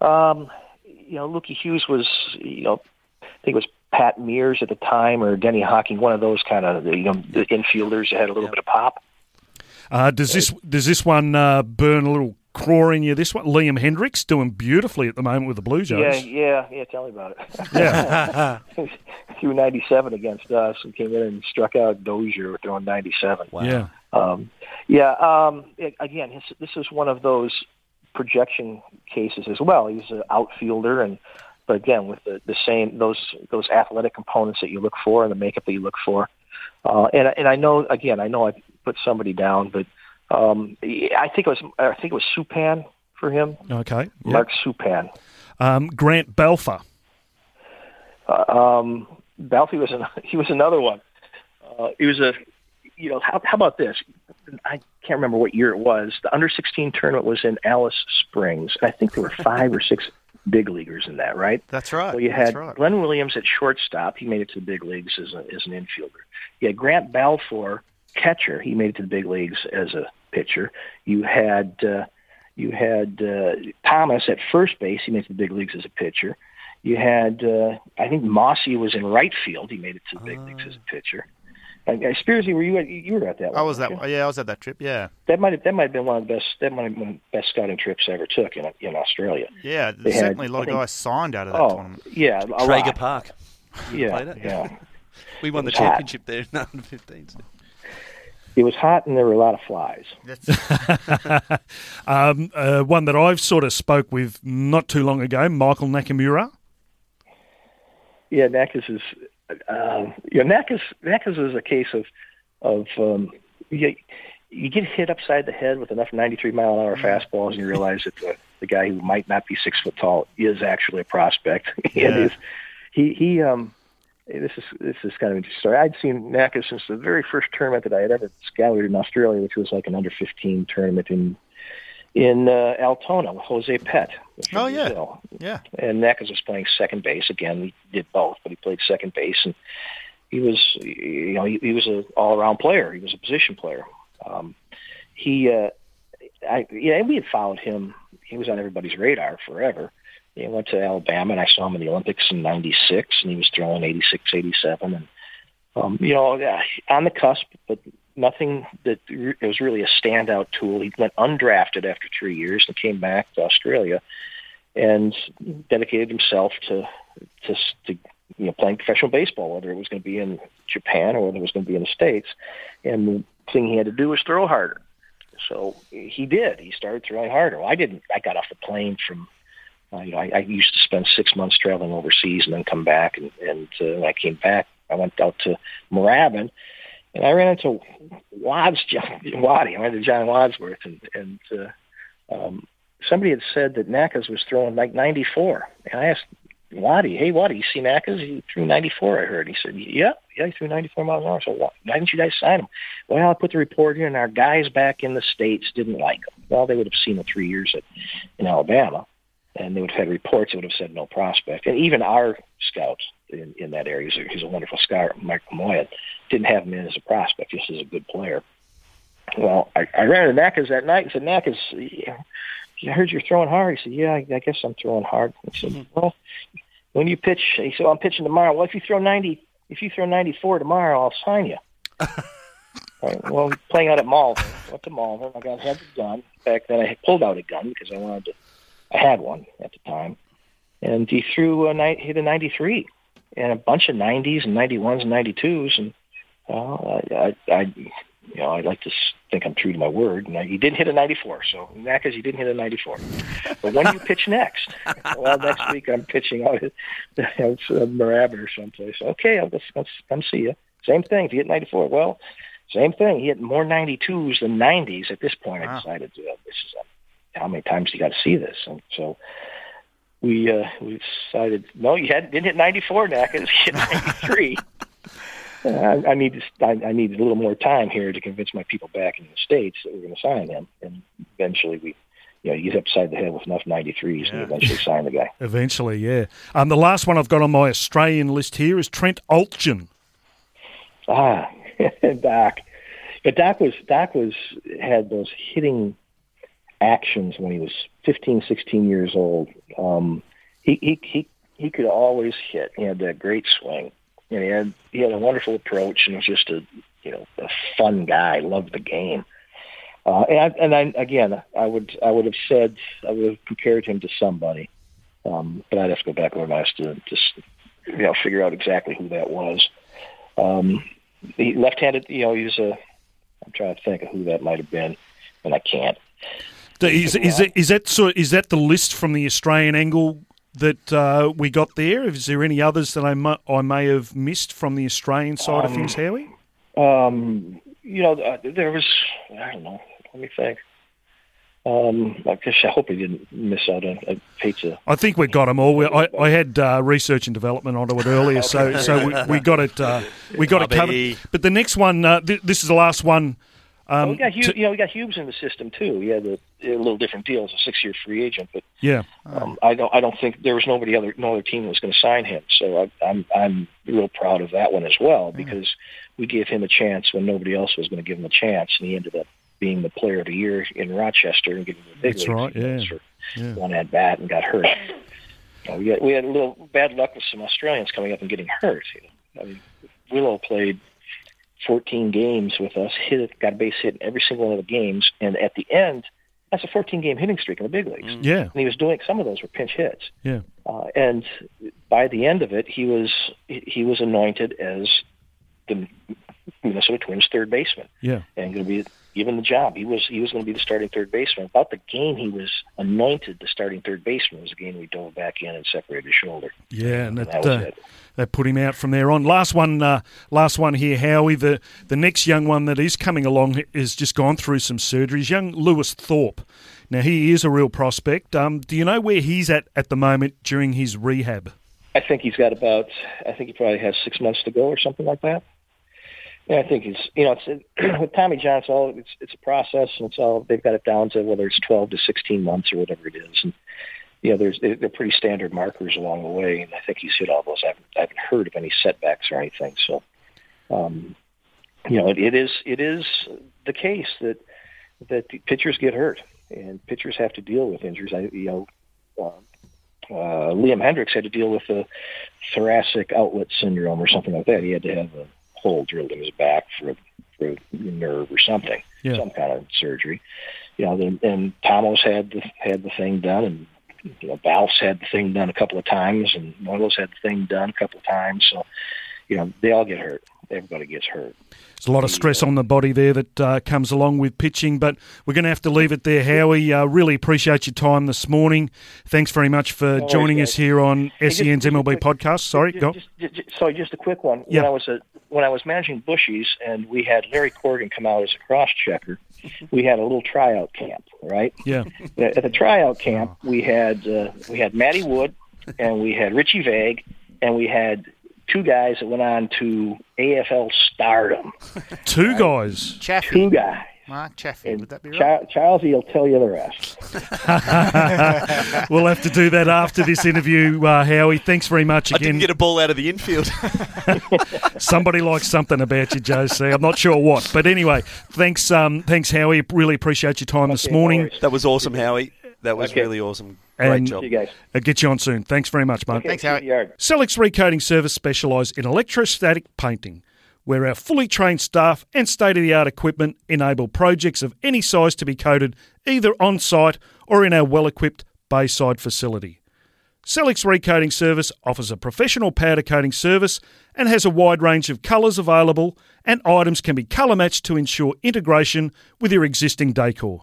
Um, you know, Lukey Hughes was you know, I think it was Pat Meares at the time or Denny Hocking, one of those kind of you know the infielders that had a little bit of pop. Uh, does this does this one uh, burn a little craw in you? This one, Liam Hendriks, doing beautifully at the moment with the Blue Jays. yeah, yeah. Yeah. Tell me about it. Yeah. threw 97 against us and came in and struck out Dozier throwing 97. Wow. yeah. Um, yeah. Um, it, again, his, this is one of those projection cases as well. He's an outfielder, and but again with the, the same those those athletic components that you look for and the makeup that you look for. Uh, and and I know again, I know I put somebody down, but um, I think it was I think it was Suppan for him, Okay. Yep. Mark Suppan. Um, Grant Balfour. Uh, um, Balfi was an, he was another one. Uh, he was a you know how, how about this? I can't remember what year it was. The under sixteen tournament was in Alice Springs. I think there were five or six big leaguers in that, right? That's right. Well, you had right. Glenn Williams at shortstop. He made it to the big leagues as, a, as an infielder. You had Grant Balfour, catcher. He made it to the big leagues as a pitcher. You had uh, you had uh, Thomas at first base. He made it to the big leagues as a pitcher. You had uh, I think Mossy was in right field. He made it to the big leagues as a pitcher. Uh, Spearsy, were you at, you were at that? I was that. weren't you? Yeah, I was at that trip. Yeah, That might have that might have been one of the best that might have been one of the best scouting trips I ever took in in Australia. yeah. They had- certainly a lot I of think- guys signed out of that Oh tournament. yeah, a Traeger lot. Park. Yeah, played it? yeah. We won the was hot. championship there in under 15s. It was hot and there were a lot of flies. Um, uh, one that I've sort of spoke with not too long ago, Michael Nakamura. Yeah, Nakas is. Um, yeah, Nakas Nakas is a case of of um, you, you get hit upside the head with enough 93 mile an hour fastballs, and you realize that the, the guy who might not be six foot tall is actually a prospect. Yeah. and is, he he um. This is this is kind of interesting story. I'd seen Nakas since the very first tournament that I had ever scouted in Australia, which was like an under 15 tournament in in uh, Altona with Jose Pett. from Oh, yeah. Brazil yeah. and Neckers was playing second base again. He did both, but he played second base, and he was, you know, he, he was an all-around player. He was a position player. Um, he, uh, I, yeah, we had followed him. He was on everybody's radar forever. He went to Alabama, and I saw him in the Olympics in '96, and he was throwing 86, 87, and um, you know, on the cusp, but nothing that it was really a standout tool. He went undrafted after three years and came back to Australia and dedicated himself to to, to you know playing professional baseball, whether it was going to be in Japan or whether it was going to be in the states. And the thing he had to do was throw harder. So he did. He started throwing harder. Well, I didn't. I got off the plane from. Uh, you know, I, I used to spend six months traveling overseas and then come back. And, and uh, when I came back, I went out to Moorabbin, and I ran into Wads, John, Waddy. I ran into John Wadsworth, and, and uh, um, somebody had said that Nakas was throwing like 94. And I asked Waddy, hey, Waddy, you see Nakas? He threw 94, I heard. He said, yeah, yeah, he threw 94 miles an hour. So why, why didn't you guys sign him? Well, I put the report in, and our guys back in the States didn't like him. Well, they would have seen him three years at, in Alabama, and they would have had reports that would have said no prospect. And even our scout in, in that area, he's a, he's a wonderful scout, Mike Moyen, didn't have him in as a prospect, just as a good player. Well, I, I ran into Nakas that night and said, Nakas, yeah, I heard you're throwing hard. He said, yeah, I, I guess I'm throwing hard. I said, mm-hmm. well, when you pitch, he said, well, I'm pitching tomorrow. Well, if you throw 90, if you throw 94 tomorrow, I'll sign you. Right. Well, playing out at Malvern. Went to Malvern. I got had the gun. Back then, I pulled out a gun because I wanted to. I had one at the time, and he threw a night hit a 93 and a bunch of 90s and 91s and 92s, and uh, I, I, I, you know, I like to think I'm true to my word. And I, he didn't hit a 94, so that because he didn't hit a 94. But when do you pitch next? well, next week I'm pitching out at uh, or someplace. Okay, I'll just I'll come see you. Same thing. If you hit 94, well, same thing. He hit more 92s than 90s. At this point, I Wow. decided uh, this is how many times do you got to see this? And so we uh, we decided no, you had didn't hit 94, Nackers. You hit 93. Uh, I, I need to, I, I needed a little more time here to convince my people back in the states that we're going to sign him, and eventually we, you know, you hit upside the head with enough 93s, and you eventually sign the guy. Eventually, yeah. Um, the last one I've got on my Australian list here is Trent Oeltjen. Ah, Doc. But Doc was Doc was had those hitting actions when he was 15, 16 years old. Um, he he he he could always hit. He had that great swing, and he had he had a wonderful approach, and was just a you know a fun guy. Loved the game. Uh, and I, and I again, I would I would have said I would have compared him to somebody, um, but I'd have to go back over my to just you know figure out exactly who that was. Um, he left-handed. You know, he's a. I'm trying to think of who that might have been, and I can't. Is, is, it, is, that, so, is that the list from the Australian angle that uh, we got there? Is there any others that I, mu- I may have missed from the Australian side of Um, things, Howie? Um, you know, uh, there was. I don't know. Let me think. Um, I guess I hope he didn't miss out on a pizza. I think we got them all. We, I, I had uh, research and development onto it earlier, so so we, we got it. Uh, we got it covered. But the next one, uh, th- this is the last one. Well, Um, we got Hughes, to- you know, we got Hughes in the system too. He had a, a little different deal as a six-year free agent, but yeah, um, I don't. I don't think there was nobody other no other team that was going to sign him. So I, I'm I'm real proud of that one as well because we gave him a chance when nobody else was going to give him a chance, and he ended up being the player of the year in Rochester and getting the big That's right, yeah, yeah. One at bat and got hurt. You know, we had we had a little bad luck with some Australians coming up and getting hurt. You know? I mean, Willow played 14 games with us, hit it, got a base hit in every single one of the games, and at the end, that's a 14 game hitting streak in the big leagues. yeah, And he was doing some of those were pinch hits. yeah. Uh, and by the end of it, he was he was anointed as the Minnesota Twins third baseman Yeah. and going to be given the job. He was he was going to be the starting third baseman. About the game he was anointed the starting third baseman was the game we dove back in and separated his shoulder. Yeah, and And that, that was uh, it. that put him out from there on. Last one, uh, last one here, Howie. The the next young one that is coming along has just gone through some surgeries. Young Lewis Thorpe. Now he is a real prospect. Um, do you know where he's at at the moment during his rehab? I think he's got about. I think he probably has six months to go or something like that. Yeah, I think it's you know it's with Tommy John. It's all it's it's a process, and it's all they've got it down to whether it's twelve to sixteen months or whatever it is. And you know, there's they're pretty standard markers along the way, and I think he's hit all those. I haven't, I haven't heard of any setbacks or anything. So, um, you know, it, it is it is the case that that pitchers get hurt, and pitchers have to deal with injuries. I you know. Uh, uh, Liam Hendriks had to deal with the thoracic outlet syndrome or something like that. He had to have a hole drilled in his back for a, for a nerve or something, Yeah. some kind of surgery. You know, then, and Tomos had the had the thing done, and you know, Balf's had the thing done a couple of times, and Moilos had the thing done a couple of times. So, you know, they all get hurt. Everybody gets hurt. There's a lot of stress on the body there that uh, comes along with pitching, but we're going to have to leave it there, Howie. Uh, really appreciate your time this morning. Thanks very much for worries, joining us here on just- SEN's just MLB quick- podcast. Sorry, Just, go. just, just, just- sorry, just a quick one. Yeah. When I was a, when I was managing Bushies and we had Larry Corgan come out as a cross checker, we had a little tryout camp, right? Yeah, At the tryout camp, we had uh, we had Matty Wood and we had Richie Vague and we had two guys that went on to AFL stardom. two guys. Chaffee. Two guys. Mark Chaffee, And would that be right? Char- Charlesy will tell you the rest. we'll have to do that after this interview, uh, Howie. Thanks very much I again. didn't get a ball out of the infield. Somebody likes something about you, Josie. I'm not sure what, but anyway, thanks, um, thanks, Howie. Really appreciate your time this Okay, no morning. worries. that was awesome, Howie. That was Okay. really awesome. Great And- job. See you guys. I'll get you on soon. Thanks very much, mate. Okay, Thanks, see you at Howie. the yard. Celex Recoating Service specialise in electrostatic painting. where our fully trained staff and state of the art equipment enable projects of any size to be coded either on site or in our well equipped Bayside facility. Celex Recoating Service offers a professional powder coating service and has a wide range of colours available, and items can be colour matched to ensure integration with your existing decor.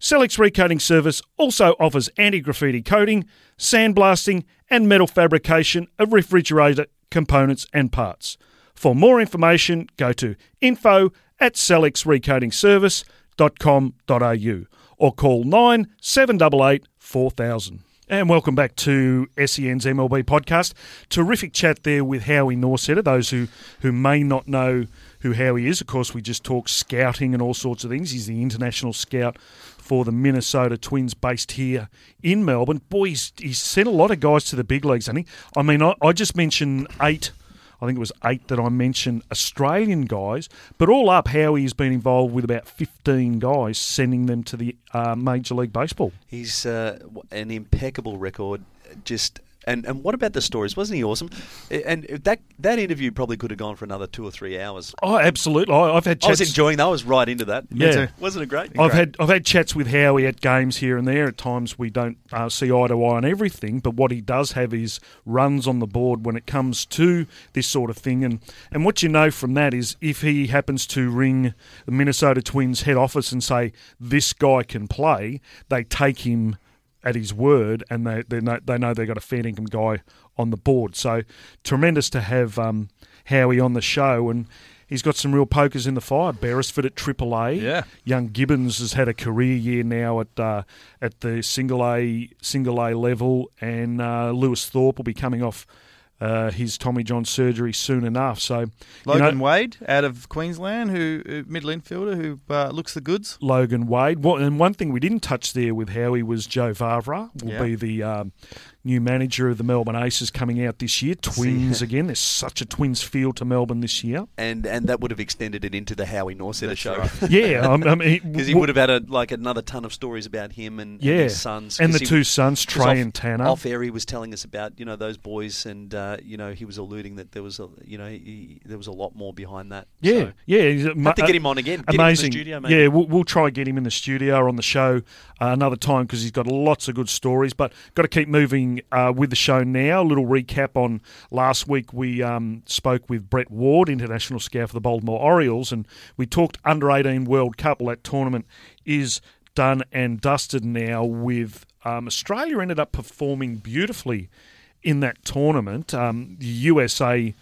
Celex Recoating Service also offers anti graffiti coating, sandblasting, and metal fabrication of refrigerator components and parts. For more information, go to info at celexrecoatingservice.com.au or call 9788 4000. And welcome back to SEN's MLB podcast. Terrific chat there with Howie Norsetter. Those who, who may not know who Howie is, of course, we just talk scouting and all sorts of things. He's the international scout for the Minnesota Twins based here in Melbourne. Boy, he's, he's sent a lot of guys to the big leagues, hasn't he? I mean, I, I just mentioned eight I think it was eight that I mentioned Australian guys, but all up, Howie has been involved with about 15 guys, sending them to the uh, Major League Baseball. He's uh, an impeccable record. Just and and what about the stories? Wasn't he awesome? And that that interview probably could have gone for another two or three hours. Oh, absolutely! I, have had. Chats. I was enjoying that. I was right into that. Yeah, wasn't it great? I've great. had I've had chats with Howie at games here and there. At times we don't uh, see eye to eye on everything, but what he does have is runs on the board when it comes to this sort of thing. And and what you know from that is if he happens to ring the Minnesota Twins head office and say this guy can play, they take him at his word, and they they know, they know they've got a fair income guy on the board. So tremendous to have um, Howie on the show, and he's got some real pokers in the fire. Beresford at Triple A. Yeah. Young Gibbons has had a career year now at uh, at the single A single A level, and uh, Lewis Thorpe will be coming off uh, his Tommy John surgery soon enough. So Logan know, Wade out of Queensland, who uh, middle infielder who uh, looks the goods. Logan Wade. and one thing we didn't touch there with Howie was Joe Vavra will yeah. be the um, new manager of the Melbourne Aces coming out this year. Twins again. There's such a Twins feel to Melbourne this year, and and that would have extended it into the Howie Norsetter show. Right. yeah, I mean, because he would have had a, like another ton of stories about him and, yeah, and his sons and the he, two sons, Trey off, and Tanner. Off air, he was telling us about you know those boys, and uh, you know he was alluding that there was a you know he, there was a lot more behind that. Yeah, so, yeah. Have to get him on again. Get amazing. studio, yeah, we'll, we'll, try and get him in the studio or on the show uh, another time because he's got lots of good stories. But got to keep moving uh, with the show now. A little recap on last week. We um, spoke with Brett Ward, international scout for the Baltimore Orioles, and we talked under 18 World Cup. Well, that tournament is done and dusted now. With um, Australia ended up performing beautifully in that tournament. Um, the USA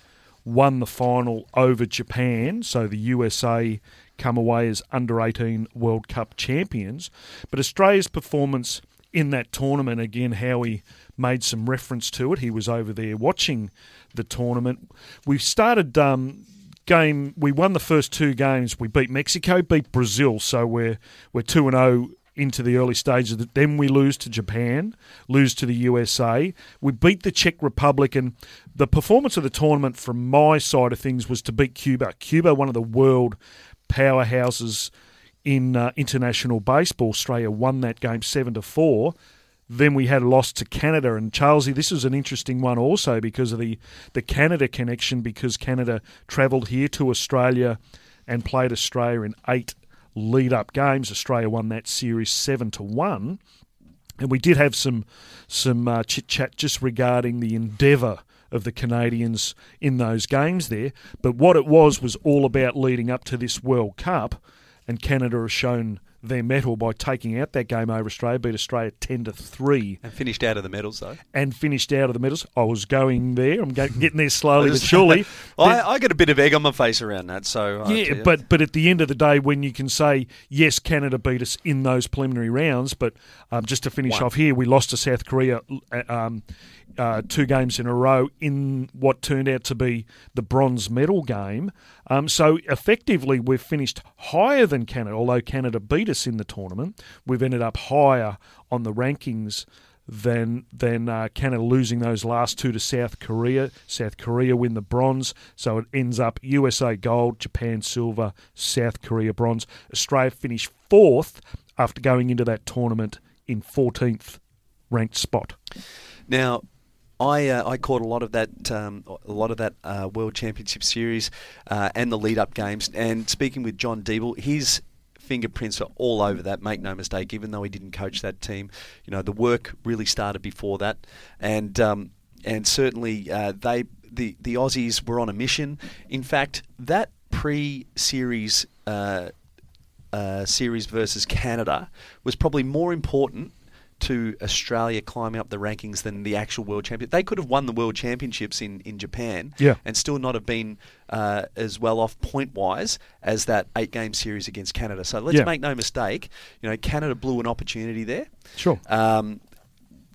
won the final over Japan, so the USA come away as under 18 World Cup champions. But Australia's performance in that tournament, again, Howie made some reference to it. He was over there watching the tournament. We started um, game. We won the first two games. We beat Mexico, beat Brazil, so we're we're two and zero oh into the early stages. Then we lose to Japan, lose to the USA. We beat the Czech Republic, and the performance of the tournament from my side of things was to beat Cuba. Cuba, one of the world powerhouses in uh, international baseball. Australia won that game seven to four. Then we had a loss to Canada and Charlesy. This was an interesting one also because of the the Canada connection. Because Canada travelled here to Australia and played Australia in eight lead up games. Australia won that series seven to one. And we did have some some uh, chit chat just regarding the endeavour of the Canadians in those games there. But what it was was all about leading up to this World Cup, and Canada has shown their mettle by taking out that game over Australia, beat Australia ten to three, and finished out of the medals though. And finished out of the medals. I was going there. I'm getting there slowly but surely. I, I get a bit of egg on my face around that. So yeah, but but at the end of the day, when you can say yes, Canada beat us in those preliminary rounds, but um, just to finish One. off here, we lost to South Korea. Uh, um, uh, two games in a row in what turned out to be the bronze medal game. Um, so effectively, we've finished higher than Canada, although Canada beat us in the tournament. We've ended up higher on the rankings than than uh, Canada losing those last two to South Korea. South Korea win the bronze, so it ends up USA gold, Japan silver, South Korea bronze. Australia finished fourth after going into that tournament in 14th ranked spot. Now, I uh, I caught a lot of that um, a lot of that uh, World Championship series uh, and the lead up games. And speaking with John Deeble, his fingerprints are all over that. Make no mistake. Even though he didn't coach that team, you know the work really started before that, and um, and certainly uh, they the the Aussies were on a mission. In fact, that pre-series. Uh, uh, series versus Canada was probably more important to Australia climbing up the rankings than the actual world champion. They could have won the world championships in, in Japan Yeah. and still not have been uh, as well off point wise as that eight game series against Canada. So let's Yeah. make no mistake, you know, Canada blew an opportunity there. Sure. Um,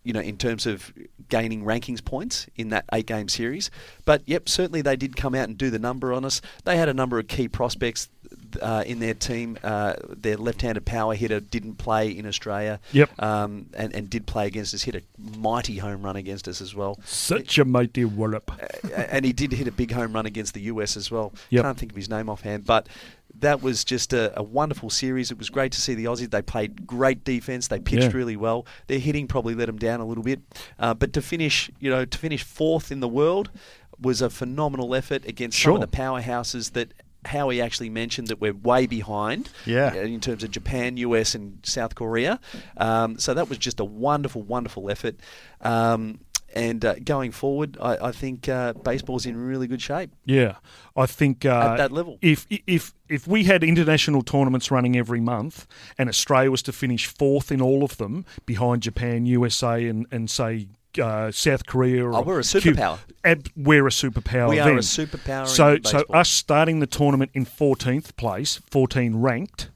you know, in terms of gaining rankings points in that eight game series. But yep, certainly they did come out and do the number on us. They had a number of key prospects uh, in their team. Uh, their left handed power hitter didn't play in Australia. Yep. Um, and, and did play against us, hit a mighty home run against us as well. Such a mighty wallop. And he did hit a big home run against the US as well. Yep. Can't think of his name offhand, but that was just a, a wonderful series. It was great to see the Aussies. They played great defense. They pitched Yeah. really well. Their hitting probably let them down a little bit, uh, but to finish, you know, to finish fourth in the world was a phenomenal effort against some of the powerhouses that. Howie actually mentioned that we're way behind Yeah. uh, in terms of Japan, US, and South Korea. Um, so that was just a wonderful, wonderful effort. Um, and uh, going forward, I, I think uh, baseball's in really good shape. Yeah, I think uh, At that level. If if if we had international tournaments running every month, and Australia was to finish fourth in all of them, behind Japan, USA, and and say. Uh, South Korea, or Oh, we're a superpower. ab- we're a superpower. We are then. a superpower So, so us starting the tournament in 14th place, 14 ranked,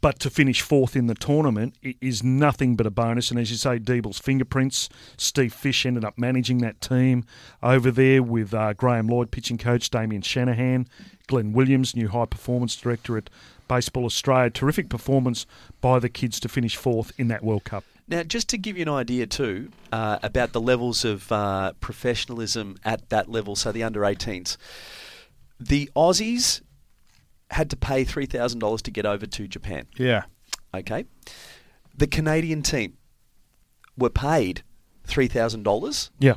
but to finish fourth in the tournament is nothing but a bonus. And as you say, Deeble's fingerprints. Steve Fish ended up managing that team over there with uh, Graham Lloyd, pitching coach, Damien Shanahan, Glenn Williams, new high performance director at Baseball Australia. Terrific performance by the kids to finish fourth in that World Cup. Now, just to give you an idea too uh, about the levels of uh, professionalism at that level, so the under 18s, the Aussies had to pay three thousand dollars to get over to Japan. Yeah. Okay, the Canadian team were paid three thousand dollars Yeah,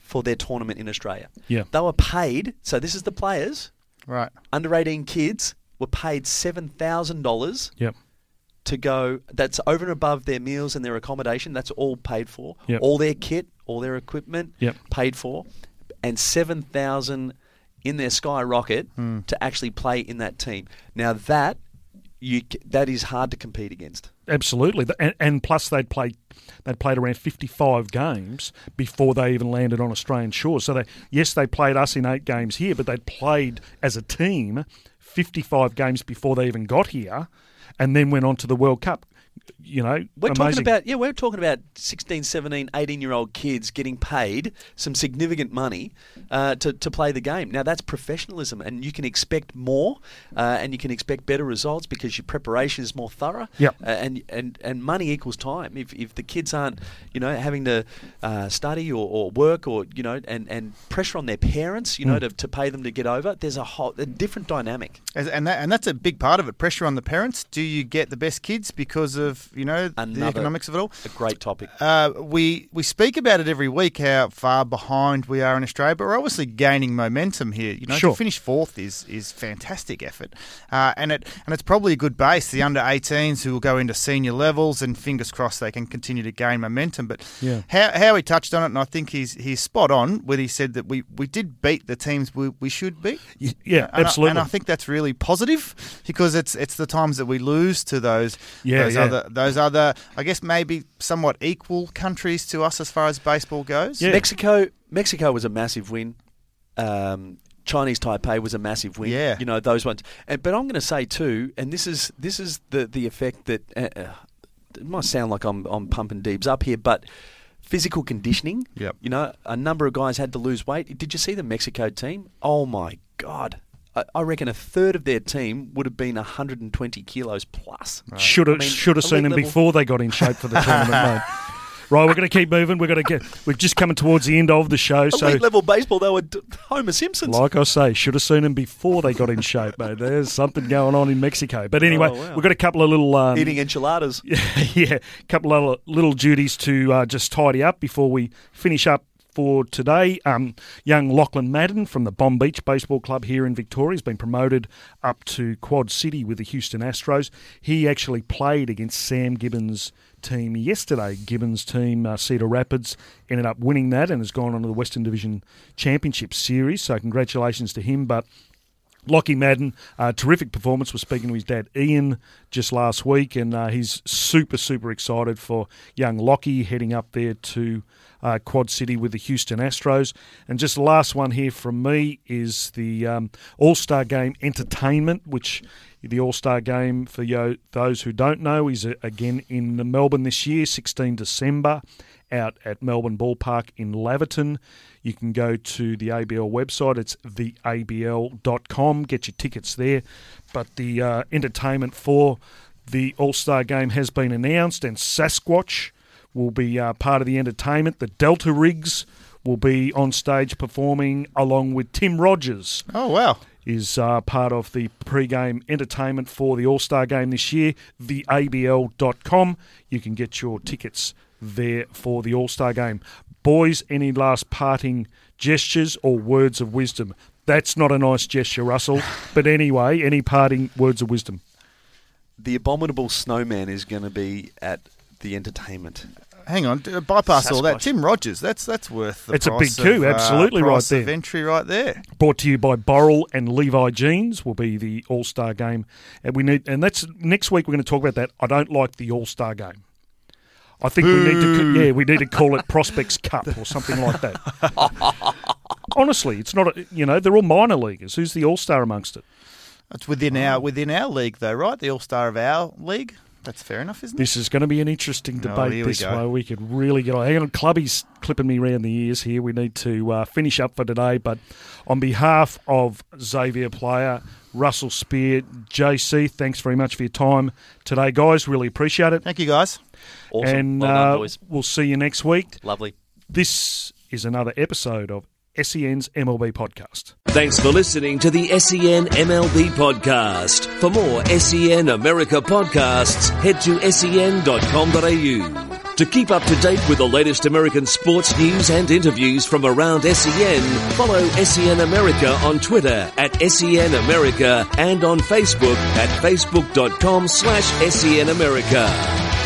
for their tournament in Australia. yeah, They were paid. So this is the players Right. under 18 kids were paid seven thousand dollars yep, to go. That's over and above their meals and their accommodation. That's all paid for. Yep. All their kit, all their equipment, Yep. paid for, and seven thousand in their skyrocket Hmm. to actually play in that team. Now that you that is hard to compete against. absolutely. And, and plus, they'd played they'd played around fifty five games before they even landed on Australian shores. So they yes, they played us in eight games here, but they'd played as a team fifty five games before they even got here, and then went on to the World Cup. You know, We're talking about yeah, we're talking about 16, 17, 18 year old kids getting paid some significant money uh, to, to play the game. Now that's professionalism, and you can expect more, uh, and you can expect better results because your preparation is more thorough. Yep. Uh, and and and money equals time. If, if the kids aren't you know having to uh, study or, or work or you know and, and pressure on their parents you know to, to pay them to get over, there's a whole a different dynamic. As- And that, and that's a big part of it. Pressure on the parents. Do you get the best kids because of you know the economics of it all? A great topic. Uh, we we speak about it every week how far behind we are in Australia, but we're obviously gaining momentum here. You know, Sure. to finish fourth is is fantastic effort, uh, and it and it's probably a good base. The under 18s who will go into senior levels, and fingers crossed they can continue to gain momentum. But Yeah. how how he touched on it, and I think he's he's spot on when he said that we, we did beat the teams we, we should beat. Y- yeah, And I- absolutely. and I think that's really positive because it's it's the times that we lose to those Yeah, those yeah. other those other I guess maybe somewhat equal countries to us as far as baseball goes. Yeah. Mexico, Mexico was a massive win. Um, Chinese Taipei was a massive win. Yeah. you know those ones. And, but I'm going to say too, and this is this is the the effect that uh, uh, it might sound like I'm I'm pumping Deebs up here, but physical conditioning. Yep. You know, a number of guys had to lose weight. Did you see the Mexico team? Oh my god. I- I reckon a third of their team would have been 120 kilos plus. Should have I mean, should have seen elite them level. before they got in shape for the tournament, mate. Right, we're going to keep moving. We're going to get. We're just coming towards the end of the show, so Elite level baseball, they were d- Homer Simpsons. Like I say, should have seen them before they got in shape, mate. There's something going on in Mexico. But anyway, Oh, wow. we've got a couple of little um, Eating enchiladas. yeah, a couple of little duties to uh, just tidy up before we finish up for today. Um, young Lachlan Madden from the Bonbeach Baseball Club here in Victoria has been promoted up to Quad City with the Houston Astros. He actually played against Sam Gibbons' team yesterday. Gibbons' team, uh, Cedar Rapids, ended up winning that and has gone on to the Western Division Championship Series. So congratulations to him. But Lockie Madden, uh, terrific performance. Was speaking to his dad Ian just last week, and uh, he's super, super excited for young Lockie heading up there to uh, Quad City with the Houston Astros. And just the last one here from me is the um, All Star Game Entertainment, which the All Star Game, for you, those who don't know, is uh, again in Melbourne this year, 16 December, out at Melbourne Ballpark in Laverton. You can go to the ABL website. It's theabl.com. Get your tickets there. But the uh, entertainment for the All Star game has been announced, and Sasquatch will be uh, part of the entertainment. The Delta Riggs will be on stage performing along with Tim Rogers. Oh, wow. Is uh, part of the pre-game entertainment for the All Star game this year. TheABL.com. You can get your tickets there for the All Star game. Boys, any last parting gestures or words of wisdom? That's not a nice gesture, Russell. but anyway, any parting words of wisdom? The abominable snowman is going to be at the entertainment. Hang on, bypass all that. Tim Rogers, that's that's worth. The It's a big coup, of, uh, absolutely right price of there. entry right there. Brought to you by Burrell and Levi Jeans will be the All Star game, and we need, and that's next week. We're going to talk about that. I don't like the All Star game. I think we need to, yeah, we need to call it Prospects Cup or something like that. Honestly, it's not. A, you know, they're all minor leaguers. Who's the All Star amongst it? It's within our within our league though, right? The All Star of our league. That's fair enough, isn't it? This is going to be an interesting Oh, debate here we this way. We could really get on. Hang on, Clubby's clipping me round the ears here. We need to uh, finish up for today. But on behalf of Xavier Player, Russell Spear, JC, thanks very much for your time today, guys. Really appreciate it. Thank you, guys. Awesome. And well done, uh, boys. we'll see you next week. Lovely. This is another episode of SEN's MLB podcast. Thanks for listening to the SEN MLB podcast. For more SEN America podcasts, head to sen.com.au. To keep up to date with the latest American sports news and interviews from around SEN, follow SEN America on Twitter at SEN America and on Facebook at facebook.com slash SEN America.